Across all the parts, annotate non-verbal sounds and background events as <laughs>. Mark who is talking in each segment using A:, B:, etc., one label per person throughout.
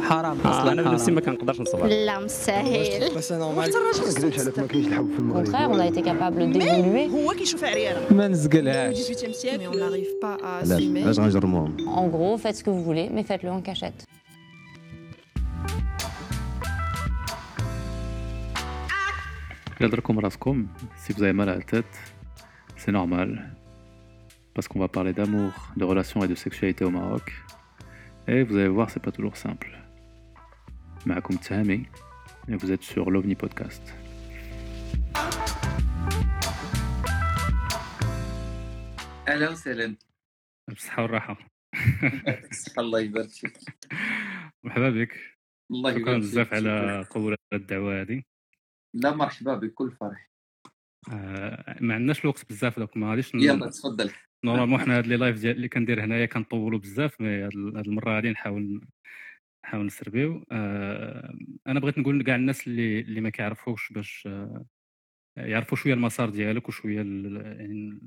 A: حرام
B: آه
A: اصلا
B: انا بنفسي ما كنقدرش نصبر
C: لا مستاهل
A: بس نورمال
D: Au contraire, on a été capable d'évoluer.
E: هو كيشوف عريانه
A: ما نزقلهاش
E: 18e
F: mais on
E: siècle
F: n'arrive pas à
G: علاش
F: assumer
G: علاش غنجرموهم
D: En gros, faites ce que vous voulez, mais faites-le en cachette.
B: Yadrukum raskum, si vous avez mal à la tête, c'est normal. Parce qu'on va parler d'amour, de relations et de sexualité au Maroc. Et vous allez voir, c'est pas toujours simple. Maakoum Tsahami, et vous êtes sur l'OVNI Podcast.
H: أهلا وسهلا.
B: بالصحة والراحة. <laughs>
H: الله يبارك فيك.
B: مرحبا بك.
H: الله يبارك فيك
B: بزاف على. قبول الدعوة هذه.
H: لا مرحبا بكل فرح.
B: آه، ما عندناش الوقت بزاف donc ما غاديش
H: يلا تفضل.
B: normalement حنا هاد les lives ديال اللي كندير هنايا كنطولوا بزاف mais هاد المرة هادي نحاول نحاول نسربيو آه أنا بغيت نقول لكاع الناس اللي اللي ما كيعرفوش باش آه يعرفوا شوية المسار ديالك وشوية يعني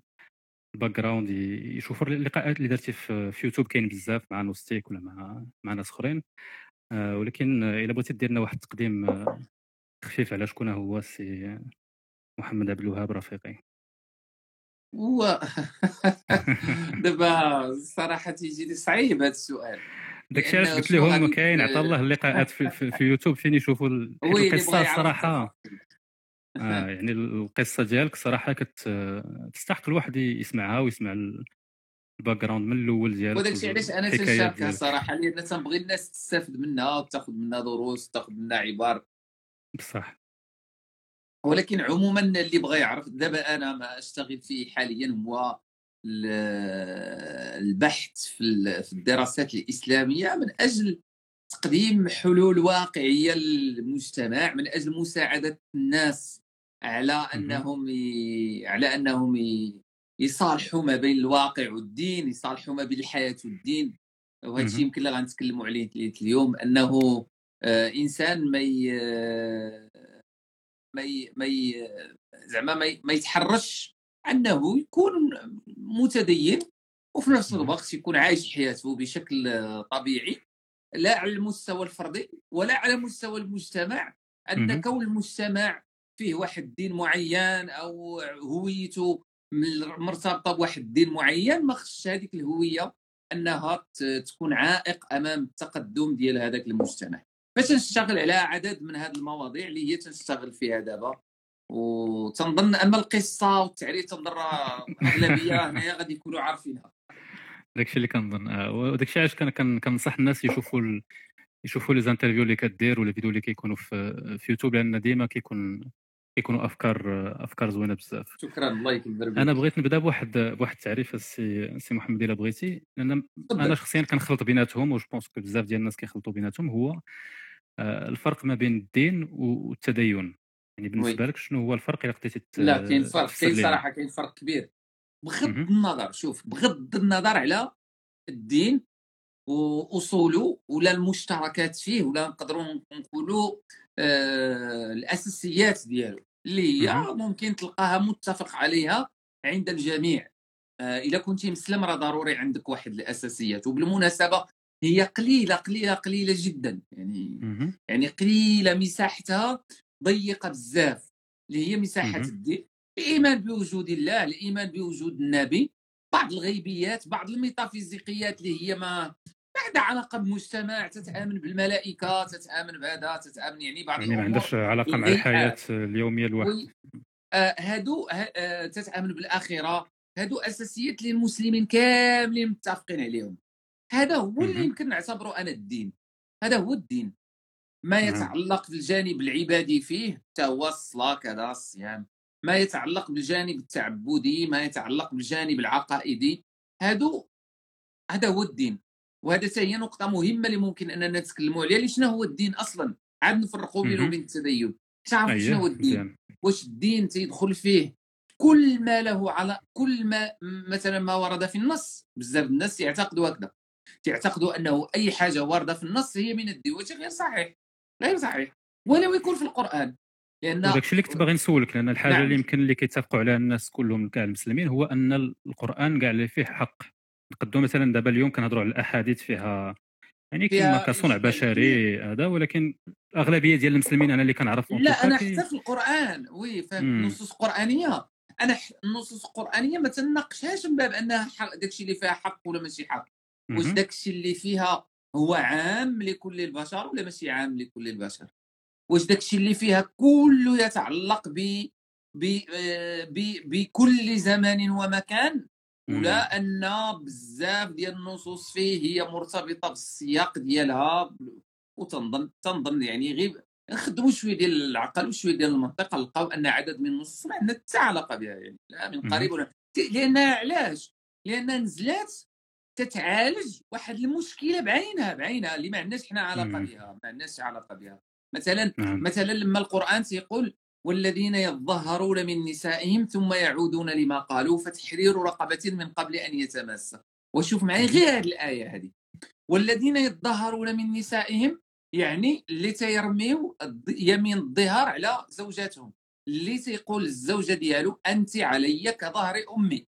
B: ال background يشوفوا اللقاءات اللي درتي في, يوتيوب كاين بزاف مع نوستيك ولا مع مع ناس أخرين. آه ولكن إلا بغيتي دير لنا واحد التقديم خفيف على شكون هو السي محمد عبد الوهاب رفيقي.
H: هو. <laughs> دابا الصراحه تيجيني صعيب هذا السؤال.
B: داكشي علاش قلت لهم كاين عطا الله اللقاءات في, في, في يوتيوب فين يشوفوا
H: اللي
B: القصة
H: الصراحة. <laughs>
B: آه يعني القصة ديالك صراحة كت تستحق الواحد يسمعها ويسمع ال- ال background من الأول ديالك
H: وداك الشيء علاش
B: أنا
H: تنشاركها
B: ديالك.
H: صراحة لأن تنبغي الناس تستافد منها وتاخذ منها دروس تاخذ منها عبار
B: بصح
H: ولكن عموما اللي بغى يعرف دابا أنا ما أشتغل فيه حاليا هو البحث في ال- في الدراسات الإسلامية من أجل تقديم حلول واقعية للمجتمع من أجل مساعدة الناس على أنهم ي... على أنهم ي... يصالحوا ما بين الواقع والدين يصالحوا ما بين الحياة والدين وهذا الشيء. يمكن اللي غنتكلموا عليه اليوم أنه آه، إنسان ما ي... ما ي... ما ي... زعما ما, ي... ما يتحرش أنه يكون متدين وفي نفس. الوقت يكون عايش حياته بشكل طبيعي لا على المستوى الفردي ولا على مستوى المجتمع
B: أن.
H: كون المجتمع فيه واحد دين معين أو هويته مرتبطة بواحد دين معين ما خصش هذيك الهوية أنها تكون عائق أمام التقدم ديال هذاك المجتمع فتنشتغل على عدد من هذه المواضيع اللي هي تنشتغل فيها دابا وتنظن أما القصة والتعريف تنظن راه الاغلبيه هنايا غادي يكونوا عارفينها.
B: داكشي اللي كنظن. آه، وداكشي علاش كنصح الناس يشوفوا ال... يشوفوا les interviews اللي كدير ولا الفيديو اللي كيكونوا في في يوتيوب لأن ديما كيكون كيكونوا افكار أفكار زوينة بزاف.
H: شكرا الله يكبر بك
B: أنا بغيت نبدأ بواحد بواحد التعريف السي السي محمد إلا بغيتي. لأن
H: أنا.
B: شخصيا كنخلط بيناتهم و je pense بزاف ديال الناس كيخلطوا بيناتهم. هو آه، الفرق ما بين الدين والتدين. يعني بالنسبة لك شنو هو الفرق إلا قدرتي
H: لا كاين فرق كاين؟ صراحة كاين فرق كبير بغض. النظر شوف بغض النظر على الدين وأصوله ولا المشتركات فيه ولا نقدروا نقولوا آه الأساسيات ديالو اللي هي. ممكن تلقاها متفق عليها عند الجميع آه اذا كنت مسلم راه ضروري عندك واحد الأساسيات وبالمناسبة هي قليلة قليلة قليلة جدا يعني. يعني قليلة مساحتها ضيقه بزاف اللي هي
B: مساحة.
H: الدين الإيمان بوجود الله الإيمان بوجود النبي بعض الغيبيات بعض الميتافيزيقيات اللي هي ما ما عندها علاقة بالمجتمع تتآمن بالملائكة تتآمن بهذا تتآمن يعني بعض
B: يعني ما عندهاش علاقة مع. الحياة اليومية الواحد
H: آه، هادو آه، تتآمن بالآخرة هادو أساسيات اللي المسلمين كاملين متفقين عليهم هذا هو اللي. يمكن نعتبره أنا الدين هذا هو الدين ما. يتعلق بالجانب العبادي فيه حتى هو الصلاة كذا الصيام. ما يتعلق بالجانب التعبدي ما يتعلق بالجانب العقائدي. هادو هذا هو الدين. وهذا حتى هي نقطة مهمة اللي ممكن أننا نتكلموا عليها. اللي شنو هو الدين أصلا؟ عاد نفرقوا بينه. وبين التدين. تعرف شنو هو الدين؟ واش الدين تيدخل فيه؟ كل ما له على كل ما مثلا ما ورد في النص. بزاف الناس يعتقدوا هكذا. تعتقدوا أنه أي حاجة واردة في النص هي من الدين وهذا غير صحيح. غير صحيح ولو يكون في القرآن لأن
B: وداكشي اللي كنت باغي نسولك لأن الحاجة
H: نعم.
B: اللي يمكن اللي كيتفقوا عليها الناس كلهم كاع المسلمين هو أن القرآن كاع اللي فيه حق نقدروا مثلا دابا اليوم كنهضروا على الأحاديث فيها يعني كما كصنع. بشري هذا ولكن الاغلبيه ديال المسلمين أنا اللي كنعرفهم
H: لا
B: أنا
H: حتى في القرآن وي فاهم
B: مم.
H: النصوص القرآنية أنا ح- النصوص القرآنية ما تناقشهاش من باب أنها داكشي اللي فيها حق ولا ماشي حق واش. داكشي اللي فيها هو عام لكل البشر ولا ماشي عام لكل البشر؟ واش داكشي اللي فيها كله يتعلق ب بكل زمان ومكان؟ ولا أن بزاف ديال النصوص فيه هي مرتبطة بالسياق ديالها وتنظن تنظن يعني غير نخدموا شوية ديال العقل وشوية ديال المنطق نلقاو أن عدد من النصوص ما عندنا حتى علاقه بها يعني لا من قريب ولا لانها علاش؟ لانها نزلات تتعالج واحد المشكلة بعينها بعينها اللي ما عندناش حنا
B: علاقة.
H: بها ما عندناش علاقة بها مثلا
B: نعم.
H: مثلا لما القرآن تيقول والذين يظهرون من نسائهم ثم يعودون لما قالوا فتحرير رقبة من قبل أن يتماسا وشوف معي غير هذه الآية هذه. والذين يظهرون من نسائهم يعني اللي تيرميو يمين الظهار على زوجاتهم. اللي تيقول الزوجة ديالو أنت علي كظهر أمي.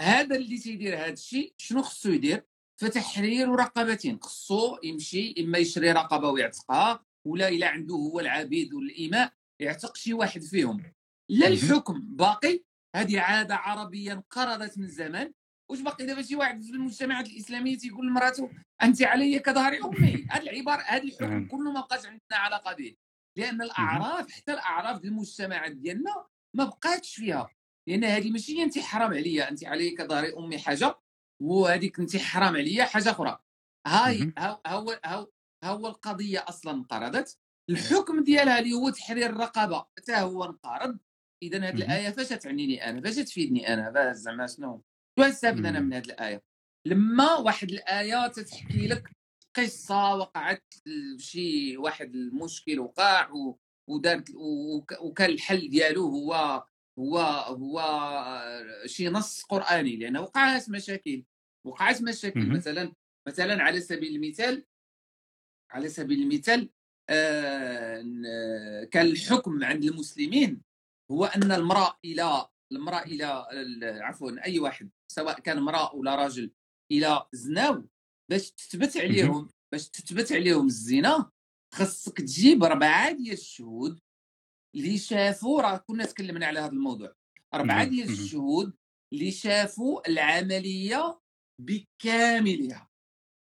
H: هذا اللي تيدير هذا الشيء شنو خصو يدير؟ فتحرير رقبة خصو يمشي إما يشري رقبة ويعتقها ولا إلا عنده هو العبيد والاماء يعتق شي واحد فيهم. لا. الحكم. باقي هذه عادة عربية انقرضت من زمان واش باقي دابا شي واحد في المجتمعات الاسلاميه تيقول لمرأته انت علي كظهر أمي. هذه العبارة هذا الحكم. كله ما بقاش عندنا علاقة به. لأن الأعراف حتى الأعراف ديال المجتمعات ديالنا ما بقاتش فيها. لأن هذه ماشي هي انت حرام عليا انت علي كظهر امي حاجة وهذيك انت حرام عليا حاجة أخرى. هاي. هاو هو هاو هو القضية أصلا انقرضت. الحكم ديالها اللي هو تحرير الرقبه حتى هو انقرض. اذا هذه. الآية فاش تعنيني أنا؟ فاش تفيدني أنا؟ فاش زعما شنو؟ شنو استفدت
B: أنا.
H: من هذه الآية؟ لما واحد الآية تتحكي لك قصة وقعت شي واحد المشكل وقع ودارت وك- وكان الحل ديالو هو هو هو شي نص قرآني لأنه وقعت مشاكل وقعت مشاكل. مثلا مثلا على سبيل المثال على سبيل المثال آه، كان الحكم عند المسلمين هو أن المرأة إلى المرأة إلى ال- عفوا أي واحد سواء كان امراه ولا راجل إلى زناو باش تثبت عليهم باش تثبت عليهم الزنا خاصك تجيب اربعه ديال الشهود اللي شافوا راه كنا تكلمنا على هذا الموضوع. اربعه
B: نعم.
H: ديال. الشهود اللي شافوا العملية بكاملها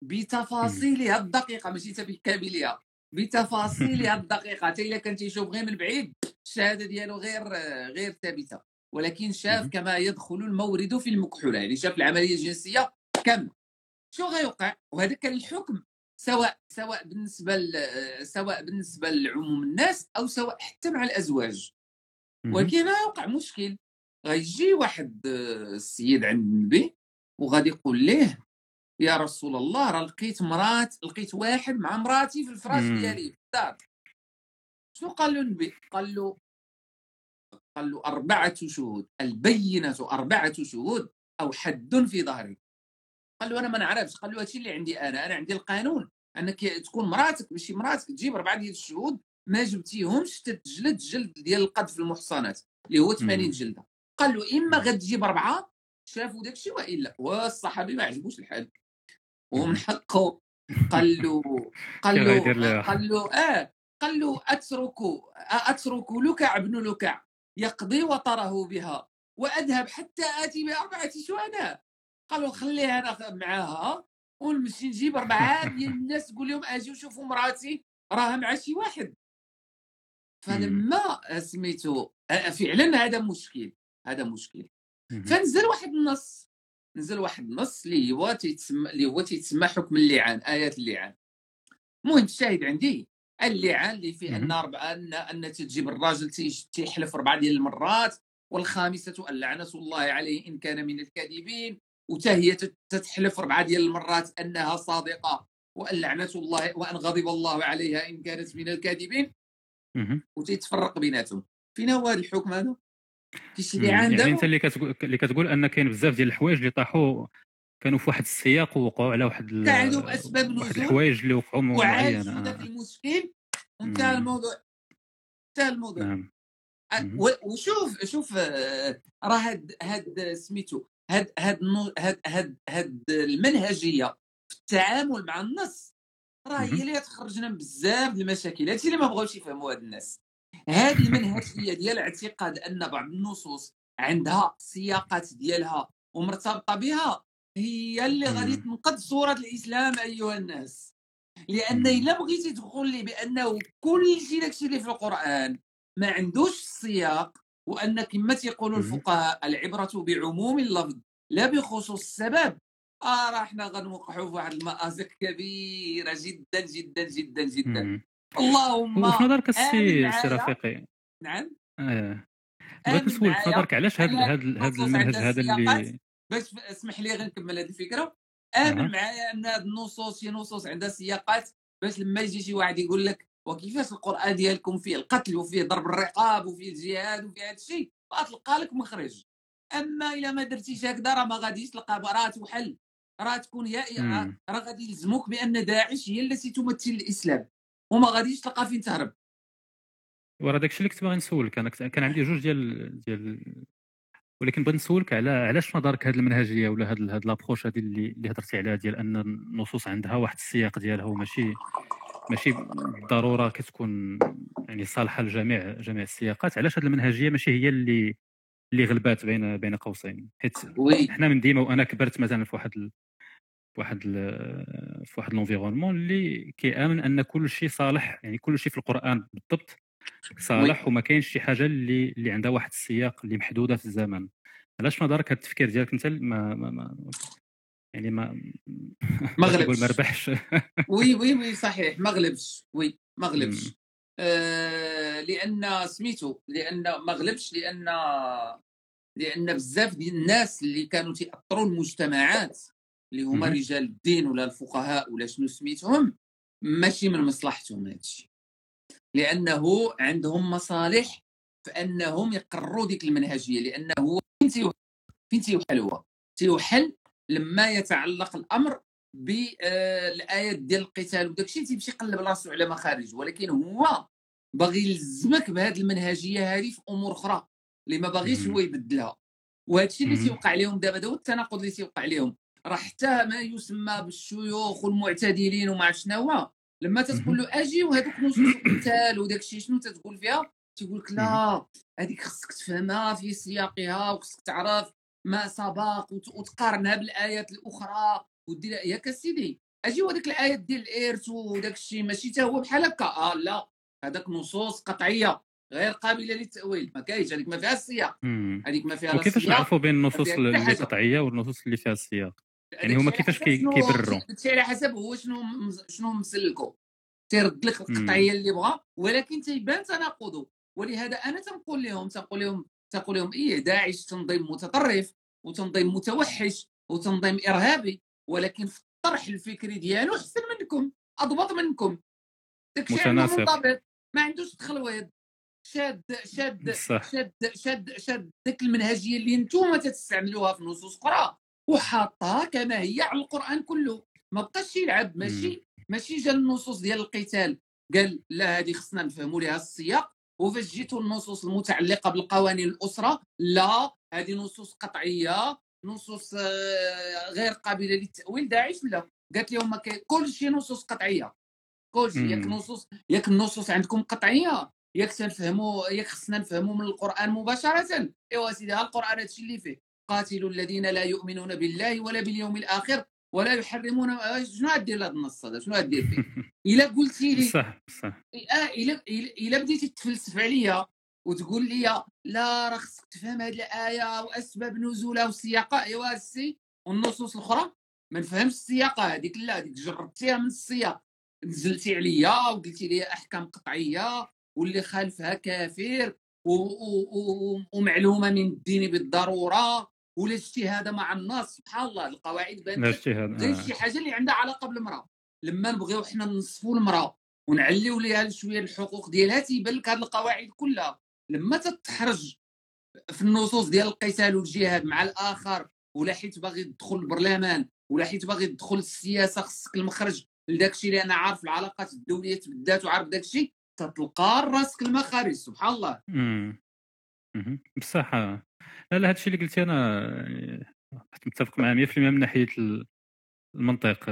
H: بتفاصيلها الدقيقة ماشي حتى بكاملها بتفاصيلها <laughs> الدقيقة. حتى إلا كان تيشوف غير من بعيد الشهادة ديالو غير غير ثابتة. ولكن شاف. كما يدخل المورد في المكحولة يعني شاف العملية الجنسية كاملة. شو غيوقع؟ وهذا كان الحكم. سواء سواء بالنسبة سواء بالنسبة لعموم الناس أو سواء حتى مع
B: الأزواج.
H: ولكن غيوقع مشكل. غيجي واحد السيد عند النبي وغادي يقول ليه يا رسول الله راه لقيت مرات لقيت واحد مع مراتي في الفراش. ديالي في الدار شنو قال له النبي؟ قال له قال له أربعة شهود البينة أربعة شهود أو حد في ظهري. قال له أنا ما نعرفش قال له هادشي اللي عندي أنا أنا عندي القانون أنك تكون مراتك ماشي مراتك تجيب أربعة ديال الشهود ما جبتيهمش تتجلد جلد ديال القذف المحصنات اللي هو 80
B: مم.
H: جلدة. قال له إما غتجيب أربعة شافوا داك الشيء وإلا والصحابي ما عجبوش الحال. ومن حقه قال له قال له؟ قال له آه قال له أترك أترك لكع بن لكع يقضي وطره بها وأذهب حتى آتي بأربعة شهداء قالوا خليها أنا معاها ونمشي نجيب أربعة ديال الناس نقول لهم اجيو شوفوا مراتي راها مع شي واحد. فلما سميتو فعلا هذا مشكل هذا مشكل. فنزل واحد النص نزل واحد النص اللي هو تيتسمى اللي هو تيتسمى حكم اللعان آيات اللعان. المهم الشاهد عندي اللعان اللي فيه أن ان أن تجيب الراجل تيحلف أربعة ديال المرات والخامسة اللعنه الله عليه إن كان من الكاذبين. وتا هي تت- تتحلف اربعه ديال المرات أنها صادقة وأن لعنة الله وأن غضب الله عليها إن كانت من الكاذبين. وتيتفرق بيناتهم. فين هو هذا الحكم هذا؟ كاين شي اللي
B: مم.
H: عنده؟
B: يعني أنت اللي كتقول اللي كتقول أن كاين بزاف ديال الحوايج اللي طاحوا كانوا في واحد السياق ووقعوا على واحد ال-
H: عندهم أسباب
B: واحد
H: نزول
B: الحوايج اللي وقعوا معينة.
H: ذاك
B: آه.
H: المشكل وانتهى. الموضوع. انتهى الموضوع.
B: نعم.
H: وشوف شوف آه، راه هاد هاد سميتو هاد هاد هاد هاد هاد المنهجية في التعامل مع النص راه هي. اللي تخرجنا من بزاف المشاكل هادشي اللي ما بغاوش يفهموا هاد الناس هذه المنهجية ديال اعتقاد أن بعض النصوص عندها سياقات ديالها ومرتبطة بها هي اللي غادي
B: مم.
H: تنقذ صورة الإسلام أيها الناس
B: لأن.
H: إلا بغيتي تقول لي بأنه كل شيء داكشي اللي في القرآن ما عندوش السياق وأن كما تيقولوا. الفقهاء العبرة بعموم اللفظ لا بخصوص السبب آه راه حنا غنوقعوا في واحد المآزق كبيرة جدا جدا جدا جدا
B: مم.
H: اللهم
B: وفي نظرك السي رفيقي
H: نعم
B: آه. بغيت
H: آمن
B: نسولك في نظرك علاش هاد
H: النصوص
B: المنهج هذا اللي
H: باش اسمح لي غير نكمل هذه الفكرة آمن
B: أها.
H: معايا أن هاد النصوص شي نصوص عندها سياقات باش لما يجي شي واحد يقول لك وكيفاش القرآن ديالكم فيه؟ القتل وفيه ضرب الرقاب وفيه الجهاد وفيه هذا الشيء غتلقى لك مخرج. أما إلا ما درتيش هكذا راه ما غاديش تلقى راه توحل راه تكون هي
B: مم.
H: راه غادي يلزموك بأن داعش هي التي تمثل الإسلام وما غاديش تلقى فين تهرب.
B: وراه داكشي اللي كنت باغي نسولك أنا كان عندي جوج ديال ديال ولكن بغيت نسولك على علاش نظرك هاد المنهجية ولا هاد هاد لابروش اللي اللي هضرتي عليها ديال أن النصوص عندها واحد السياق ديالها وماشي ماشي بالضرورة كتكون يعني صالحة لجميع جميع السياقات. علاش هاد المنهجية ماشي هي اللي اللي غلبات بين بين قوسين؟ حيت حنا من ديما وأنا كبرت مثلا في واحد ال... في واحد ال... في واحد l'environnement اللي كيآمن أن كل شيء صالح يعني كل شيء في القرآن بالضبط صالح وما كاينش شي حاجة اللي اللي عندها واحد السياق اللي محدودة في الزمن. علاش في نظرك هذا التفكير ديالك؟ أنت ما, ما, ما يعني ما
H: ما غلبش.
B: ما ربحش <laughs>
H: oui oui oui صحيح ما غلبش oui ما غلبش. آه لأن سميتو لأن ما غلبش لأن لأن بزاف ديال الناس اللي كانوا تاثروا المجتمعات اللي هما. رجال الدين ولا الفقهاء ولا شنو سميتهم ماشي من مصلحتهم هادشي لأنه عندهم مصالح في أنهم يقروا ديك المنهجية لأنه فين تيوحل فين تيوحل هو تيوحل لما يتعلق الأمر بالايات ديال القتال وداك الشيء تيمشي يقلب راسو على مخارج. ولكن هو باغي يلزمك بهذه المنهجية هذه في أمور أخرى اللي ما باغيش. هو يبدلها. وهذا الشيء اللي. تيوقع لهم دابا هذا هو التناقض اللي تيوقع لهم راه حتى ما يسمى بالشيوخ والمعتدلين وما عرف شنو لما تتقول له أجي وهذوك نصوص القتال وداك الشيء شنو تتقول فيها؟ تيقول لك لا هذيك خصك تفهمها في سياقها وخصك تعرف ما سبق وت- وتقارنها بالآيات الأخرى ودير ياك سيدي أجي وهذيك الآيات ديال الإرث وداك الشيء ماشي حتى هو بحال هكا آه لا هذاك نصوص قطعية غير قابلة للتأويل ما كاينش هذيك ما فيها السياق. هذيك ما فيها
B: وكيفاش نعرفوا بين النصوص اللي. قطعية والنصوص اللي فيها السياق يعني هما كيفاش كيبرروا؟
H: الشيء على حسب هو شنو شنو مسلكو تيرد لك. القطعية اللي بغا ولكن تيبان تناقضه ولهذا أنا تنقول لهم تنقول لهم تنقول لهم إيه داعش تنظيم متطرف وتنظيم متوحش وتنظيم إرهابي ولكن في الطرح الفكري ديالو أحسن منكم أضبط منكم. داك الشيء عنده
B: متناسق.
H: منضبط. ما عندوش تخلويض. شاد شاد شاد شاد شاد ديك المنهجية اللي نتوما تستعملوها في نصوص أخرى وحاطها كما هي على القرآن كله. ما بقاش يلعب ماشي ماشي جا النصوص ديال القتال. قال لا هذه خصنا نفهموا لها السياق. وفاش جيتوا النصوص المتعلقة بالقوانين الأسرة لا هذه نصوص قطعية نصوص آه، غير قابلة للتأويل داعش لا. قالت لهم كل شيء نصوص قطعية. كل شيء ياك. نصوص ياك النصوص عندكم قطعية. ياك تنفهموا ياك خصنا نفهموا من القرآن مباشرة. إيوا سيدي ها القرآن هادشي اللي فيه. قاتلوا الذين لا يؤمنون بالله ولا باليوم الآخر ولا يحرمون آه، شنو غدير لهذا النص هذا؟ شنو غدير فيه؟ <laughs> إلا قلتي لي
B: بصح
H: آه إلا إلا بديتي تفلسف عليا وتقول لي لا راه خصك تفهم هذه الآية وأسباب نزولها وسياقها إيوا السي والنصوص الأخرى؟ ما نفهمش السياق هذيك لا هذيك جربتيها من السياق. نزلتي عليا وقلتي لي أحكام قطعية واللي خالفها كافر و و ومعلومة من الدين بالضرورة ولا اجتهاد مع النص سبحان الله القواعد بانت غير
B: آه.
H: شي حاجة اللي عندها علاقة بالمرأة. لما نبغيو حنا نصفوا المرأة ونعليو ليها شوية الحقوق ديالها تيبان لك هاد القواعد كلها. لما تتحرج في النصوص ديال القتال والجهاد مع الآخر ولا حيت باغي تدخل البرلمان ولا حيت باغي تدخل السياسة خصك المخرج لداك الشيء لأن عارف العلاقات الدولية تبدات وعارف داك الشيء تتلقى راسك المخارج سبحان الله.
B: اهم. بصح لا، لا هاد الشيء اللي قلتي أنا يعني متفق معاه 100% من ناحية ال المنطق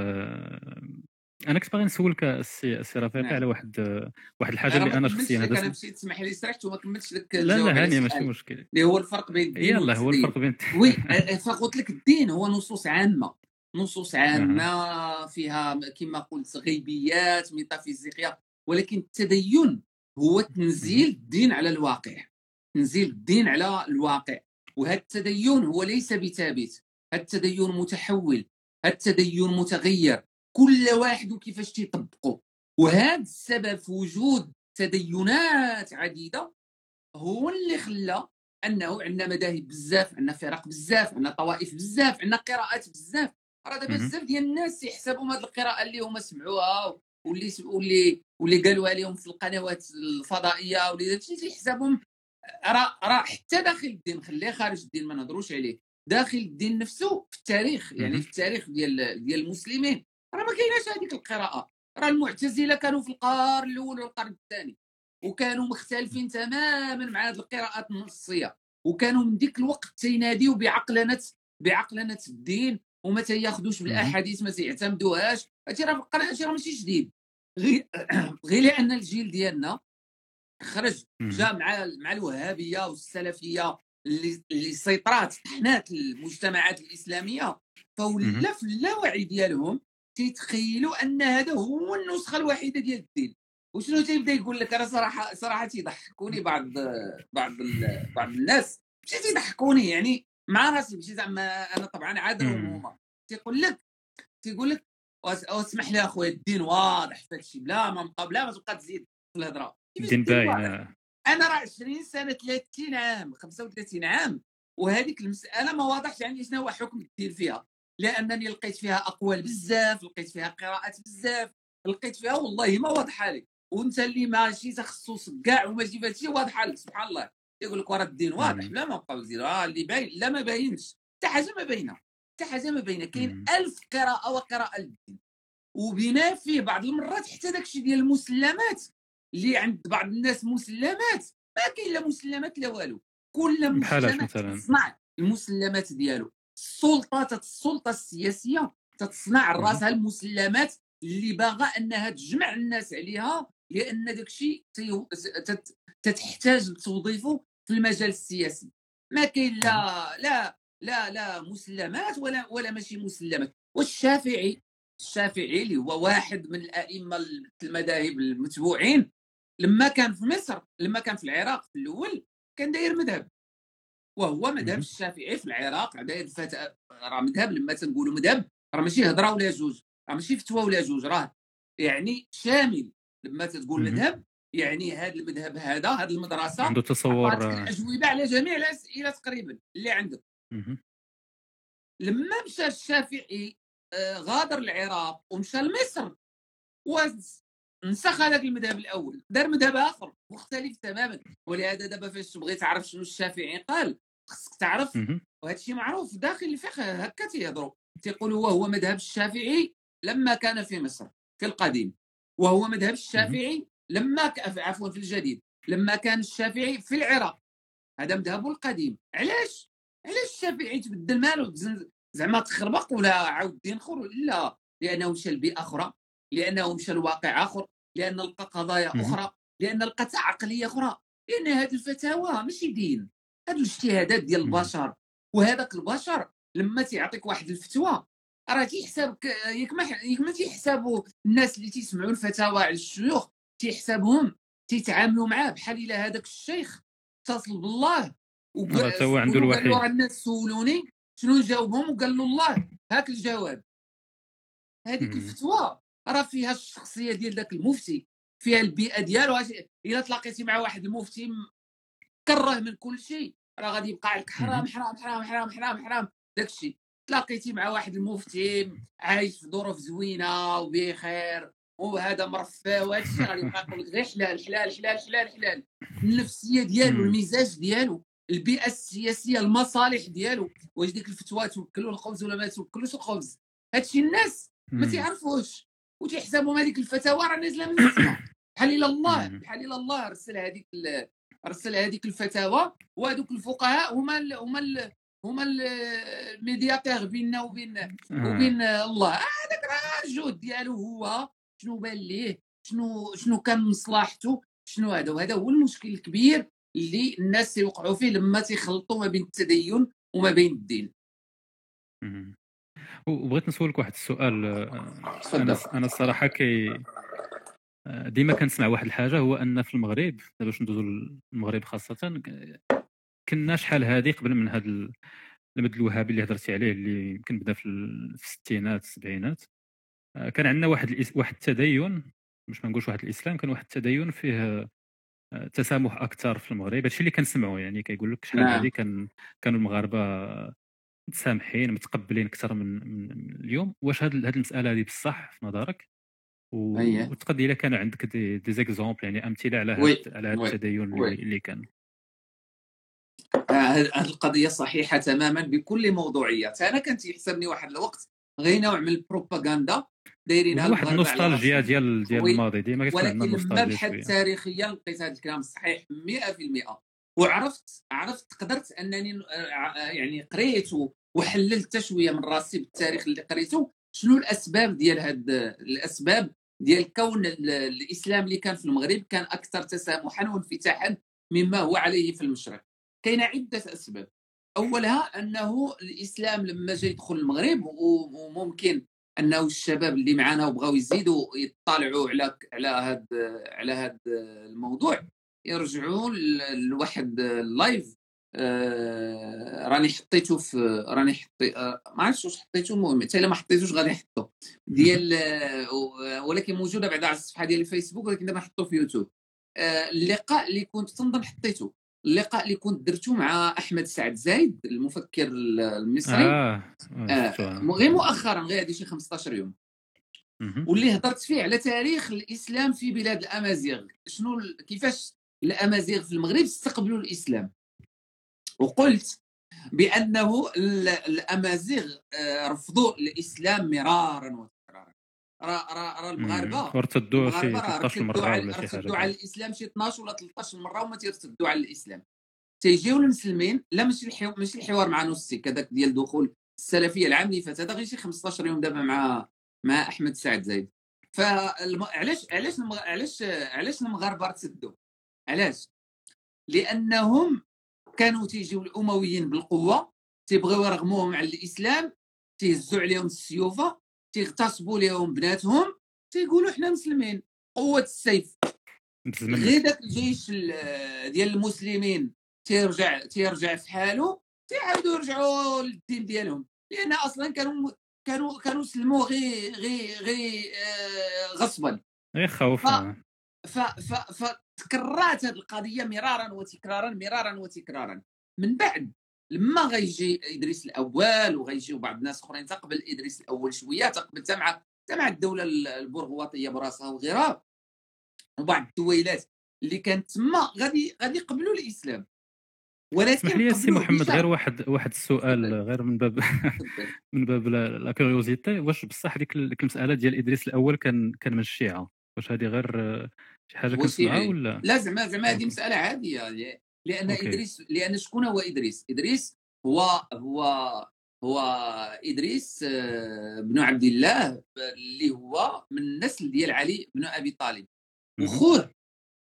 B: أنا كنت باغي نسولك السي السي رفيق
H: نعم.
B: على واحد واحد الحاجة
H: أنا
B: اللي
H: كملتش
B: شخصيًا هذا أنا
H: مشيت تسمح لي سرحت وما كملتش لك
B: لا، لا
H: على
B: هانية ماشي مشكل.
H: اللي هو الفرق بين الدين
B: يلاه هو الفرق بين
H: وي <laughs> فقلت لك الدين هو نصوص عامة. نصوص. عامة فيها كما قلت غيبيات ميتافيزيقية. ولكن التدين هو تنزيل الدين على الواقع. تنزيل الدين على الواقع. وهذا التدين هو ليس بثابت. هذا التدين متحول. هذا التدين متغير. كل واحد وكيفاش تيطبقه وهذا السبب في وجود تدينات عديدة. هو اللي خلى أنه عندنا مذاهب بزاف عندنا فرق بزاف عندنا طوائف بزاف عندنا قراءات بزاف. راه دابا. بزاف ديال الناس يحسبوا هذه القراءة اللي هما سمعوها واللي واللي واللي قالوها لهم في القنوات الفضائية واللي داكشي تيحسبهم راه راه حتى داخل الدين خليه خارج الدين ما نهضروش عليه. داخل الدين نفسه في التاريخ يعني. في التاريخ ديال ديال المسلمين. راه ما كايناش هذيك القراءة. راه المعتزلة كانوا في القرن الأول والقرن الثاني وكانوا مختلفين تماما مع هذه القراءات النصية وكانوا من ديك الوقت تيناديو بعقلنه بعقلنه الدين وما تياخذوش بالأحاديث ما تيعتمدوهاش. هادشي راه في القرن هادشي راه ماشي جديد. غير <clears throat> غير لأن الجيل ديالنا خرج. جا مع مع الوهابية والسلفية اللي اللي سيطرات طحنات المجتمعات الإسلامية فولا في اللاوعي ديالهم تيتخيلوا أن هذا هو النسخة الوحيدة ديال الدين؟ وشنو تيبدا يقول لك؟ أنا صراحة صراحة تيضحكوني بعض بعض بعض الناس. ماشي تيضحكوني يعني مع راسي. ماشي زعما أنا طبعا عادهم
B: مم.
H: هما تيقول لك تيقول لك أسمح لي أخويا الدين واضح في هادشي بلا ما بقى بلا ما تبقى تزيد في الهضرة.
B: الدين باين؟ آه.
H: أنا راه 20 سنة 30 عام 35 عام وهذيك المسألة ما واضحش عندي شنو هو حكم الدين فيها. لانني لقيت فيها أقوال بزاف لقيت فيها قراءات بزاف لقيت فيها والله ما واضحة لك وأنت اللي ماشي تخصص كاع وماشي في هادشي واضحة لك سبحان الله. يقول لك ورا الدين واضح
B: مم.
H: لا ما بقاو يزيدوا آه اللي باين لا ما باينش. حتى حاجة ما باينة حتى حاجة ما باينة. كاين. ألف قراءة وقراءة للدين. وبناء فيه بعض المرات حتى داكشي ديال المسلمات اللي عند بعض الناس مسلمات ما كاين لا مسلمات لا والو. كل مسلمات
B: مثلاً؟
H: تصنع المسلمات ديالو. السلطة السلطه السياسية تتصنع. راسها المسلمات اللي باغا أنها تجمع الناس عليها لأن داك الشيء تتحتاج لتوظيفه في المجال السياسي. ما كاين لا لا لا لا مسلمات ولا ولا ماشي مسلمات. والشافعي الشافعي اللي هو واحد من الأئمة المذاهب المتبوعين لما كان في مصر لما كان في العراق في الأول كان داير مذهب. وهو مذهب. الشافعي في العراق داير فت... راه مذهب لما تنقولوا مذهب راه ماشي هضره ولا جوج راه ماشي فتوى ولا جوج راه يعني شامل لما تقول. مذهب يعني هذا المذهب هذا هذه المدرسة
B: عنده تصور
H: عطاتك
B: آه.
H: الاجوبه على جميع الاسئله تقريبا اللي عندك. لما مشى الشافعي آه، غادر العراق ومشى لمصر ونسخ هذاك المذهب الأول دار مذهب آخر مختلف تماما ولهذا دابا فاش تبغي تعرف شنو الشافعي قال خصك تعرف. وهذا الشيء معروف داخل الفقه هكا تيهضروا. تيقولوا وهو مذهب الشافعي لما كان في مصر في القديم. وهو مذهب الشافعي لما. عفوا في الجديد لما كان الشافعي في العراق. هذا مذهبه القديم. علاش؟ علاش الشافعي تبدل مالو زن- زعما تخربق ولا عاود الدين اخر لا. لأنه مشى لبيئة أخرى لأنه مشى لواقع آخر لأن لقى قضايا. أخرى لأن لقى عقليه أخرى. لأن هذه الفتاوى ماشي دين. هذو الاجتهادات ديال. البشر وهذاك البشر لما تيعطيك واحد الفتوى راه تيحسبك ياك ما ياك ما تيحسبوا الناس اللي تيسمعوا الفتاوى على الشيوخ تيحسبهم تيتعاملوا معاه بحال إلا هذاك الشيخ اتصل بالله وق-
B: راه تا هو عنده
H: سولو- قال له. راه الناس سولوني شنو نجاوبهم وقال له الله هاك الجواب هذيك. الفتوى راه فيها الشخصية ديال ذاك المفتي فيها البيئة ديالو إلا تلاقيتي مع واحد المفتي كره من كل شيء راه غادي يبقى لك حرام. حرام حرام حرام حرام حرام داك الشيء تلاقيتي مع واحد المفتي عايش في ظروف زوينة وبخير وهذا مرفه وهذا الشيء غادي يبقى يقول لك غير حلال حلال حلال حلال حلال النفسية ديالو. المزاج ديالو البيئة السياسية المصالح ديالو واش ديك الفتوى توكلوا الخبز ولا ما توكلوش الخبز هادشي الناس ما. تيعرفوش وتيحسبوا هذيك الفتاوى راه نازلة من السماء بحال إلى الله. بحال إلى الله رسل هذيك رسل هذيك الفتاوى وهذوك الفقهاء هما ال هما ال هما ال- الميدياتير بيننا وبين
B: آه.
H: وبين الله هذاك راه الجهد ديالو هو شنو بان ليه شنو شنو كان مصلحته شنو هذا وهذا هو المشكل الكبير اللي الناس تيوقعوا فيه لما تيخلطوا ما بين التدين وما بين الدين.
B: وبغيت نسولك واحد السؤال آه،. أنا أنا الصراحة كي آه، ديما كنسمع واحد الحاجة هو أن في المغرب دابا باش ندوزو للمغرب خاصة كنا شحال هادي قبل من هذا المد الوهابي اللي هضرتي عليه اللي يمكن بدا في ال- في الستينات السبعينات. آه، كان عندنا واحد الإس- واحد التدين مش ما نقولش واحد الإسلام كان واحد التدين فيه آه، تسامح أكثر في المغرب. هادشي اللي كنسمعوا يعني كيقول لك شحال
H: نعم.
B: هادي كان كانوا المغاربة متسامحين متقبلين أكثر من, من اليوم. واش هاد هاد المسألة هذه بصح في نظرك؟
H: أيه.
B: وتقدر إلا كان عندك des, des exemples يعني أمثلة على
H: oui.
B: هاد على
H: oui.
B: التدين. اللي, كان
H: هذه القضية صحيحة تماما بكل موضوعيه أنا كانت يحسبني واحد الوقت غير نوع من البروباغندا دايرينها
B: واحد النوستالجيا. ديال ديال. الماضي ديما كتكون عندنا
H: ولكن لما بحثت تاريخيا لقيت هذا الكلام صحيح 100% وعرفت عرفت قدرت أنني ع- يعني قريت وحللت شوية من راسي بالتاريخ اللي قريته شنو الأسباب ديال هاد الأسباب ديال كون ال- الإسلام اللي كان في المغرب كان أكثر تسامحا وانفتاحا مما هو عليه في المشرق. كاين عدة أسباب. أولها أنه الإسلام لما جا يدخل المغرب وممكن أنه الشباب اللي معنا وبغاو يزيدوا يطلعوا على على هذا على هذا الموضوع يرجعوا لواحد اللايف آه، راني حطيته في راني حطي آه، ما عرفتش واش حطيته المهم حتى إلا ما حطيتوش غادي نحطو ديال آه، ولكن موجودة بعدا على الصفحة ديال الفيسبوك ولكن دابا نحطو في يوتيوب. آه، اللقاء اللي كنت تنظن حطيته. اللقاء اللي كنت درته مع أحمد سعد زايد المفكر المصري.
B: آه.
H: آه،. غير مؤخرا غير هذه شي 15 يوم. واللي هضرت فيه على تاريخ الإسلام في بلاد الأمازيغ. شنو كيفاش الأمازيغ في المغرب استقبلوا الإسلام؟ وقلت بأنه ال- الأمازيغ آه، رفضوا الإسلام مرارا وتكرارا. راه راه راه المغاربه
B: مم. وارتدوا شي
H: المغاربه راه
B: 13
H: ارتدوا مرة
B: ولا شي
H: ارتدوا
B: حاجة
H: على الإسلام شي 12 ولا 13 مرة وما تيرتدوا على الإسلام. تيجيو المسلمين لا ماشي الحوار ماشي الحوار مع نصي هذاك ديال دخول السلفية العام اللي فات هذا غير شي 15 يوم دابا مع مع أحمد سعد زايد. فعلاش علاش. علاش علاش المغاربة ارتدوا؟ علاش؟ لأنهم كانوا تيجيو الأمويين بالقوة تيبغيو يرغموهم على الإسلام تيهزوا عليهم السيوفة تيغتصبوا لهم بناتهم تيقولوا حنا مسلمين. قوة السيف. غير داك الجيش ال- ديال المسلمين تيرجع تيرجع في حاله تيعاودوا يرجعوا للدين ديالهم. لأن أصلا كانوا كانوا كانوا سلموا غير غير غير آه، غصبا.
B: غير خوف
H: ف-. ف ف فتكررت هذه القضية مرارا وتكرارا مرارا وتكرارا من بعد لما غيجي إدريس الأول وغيجيو بعض الناس أخرين تقبل إدريس الأول شوية تقبل حتى مع حتى مع الدولة البرغواطية براسها وغيرها وبعض الدويلات اللي كانت تما غادي غادي يقبلوا الإسلام ولكن
B: اسمح لي سي محمد. غير واحد واحد السؤال. غير من باب. <laughs> من باب la curiosité واش بصح ديك ال- ديك المسألة ديال إدريس الأول كان كان من الشيعة واش هذه غير شي
H: حاجة
B: كنسمعها
H: شيعي.
B: ولا
H: لا زعما زعما هذه. مسألة عادية لأن
B: أوكي.
H: إدريس لأن شكون هو إدريس؟ إدريس هو هو هو إدريس آه، بن عبد الله اللي هو من النسل ديال علي بن أبي طالب. وخوه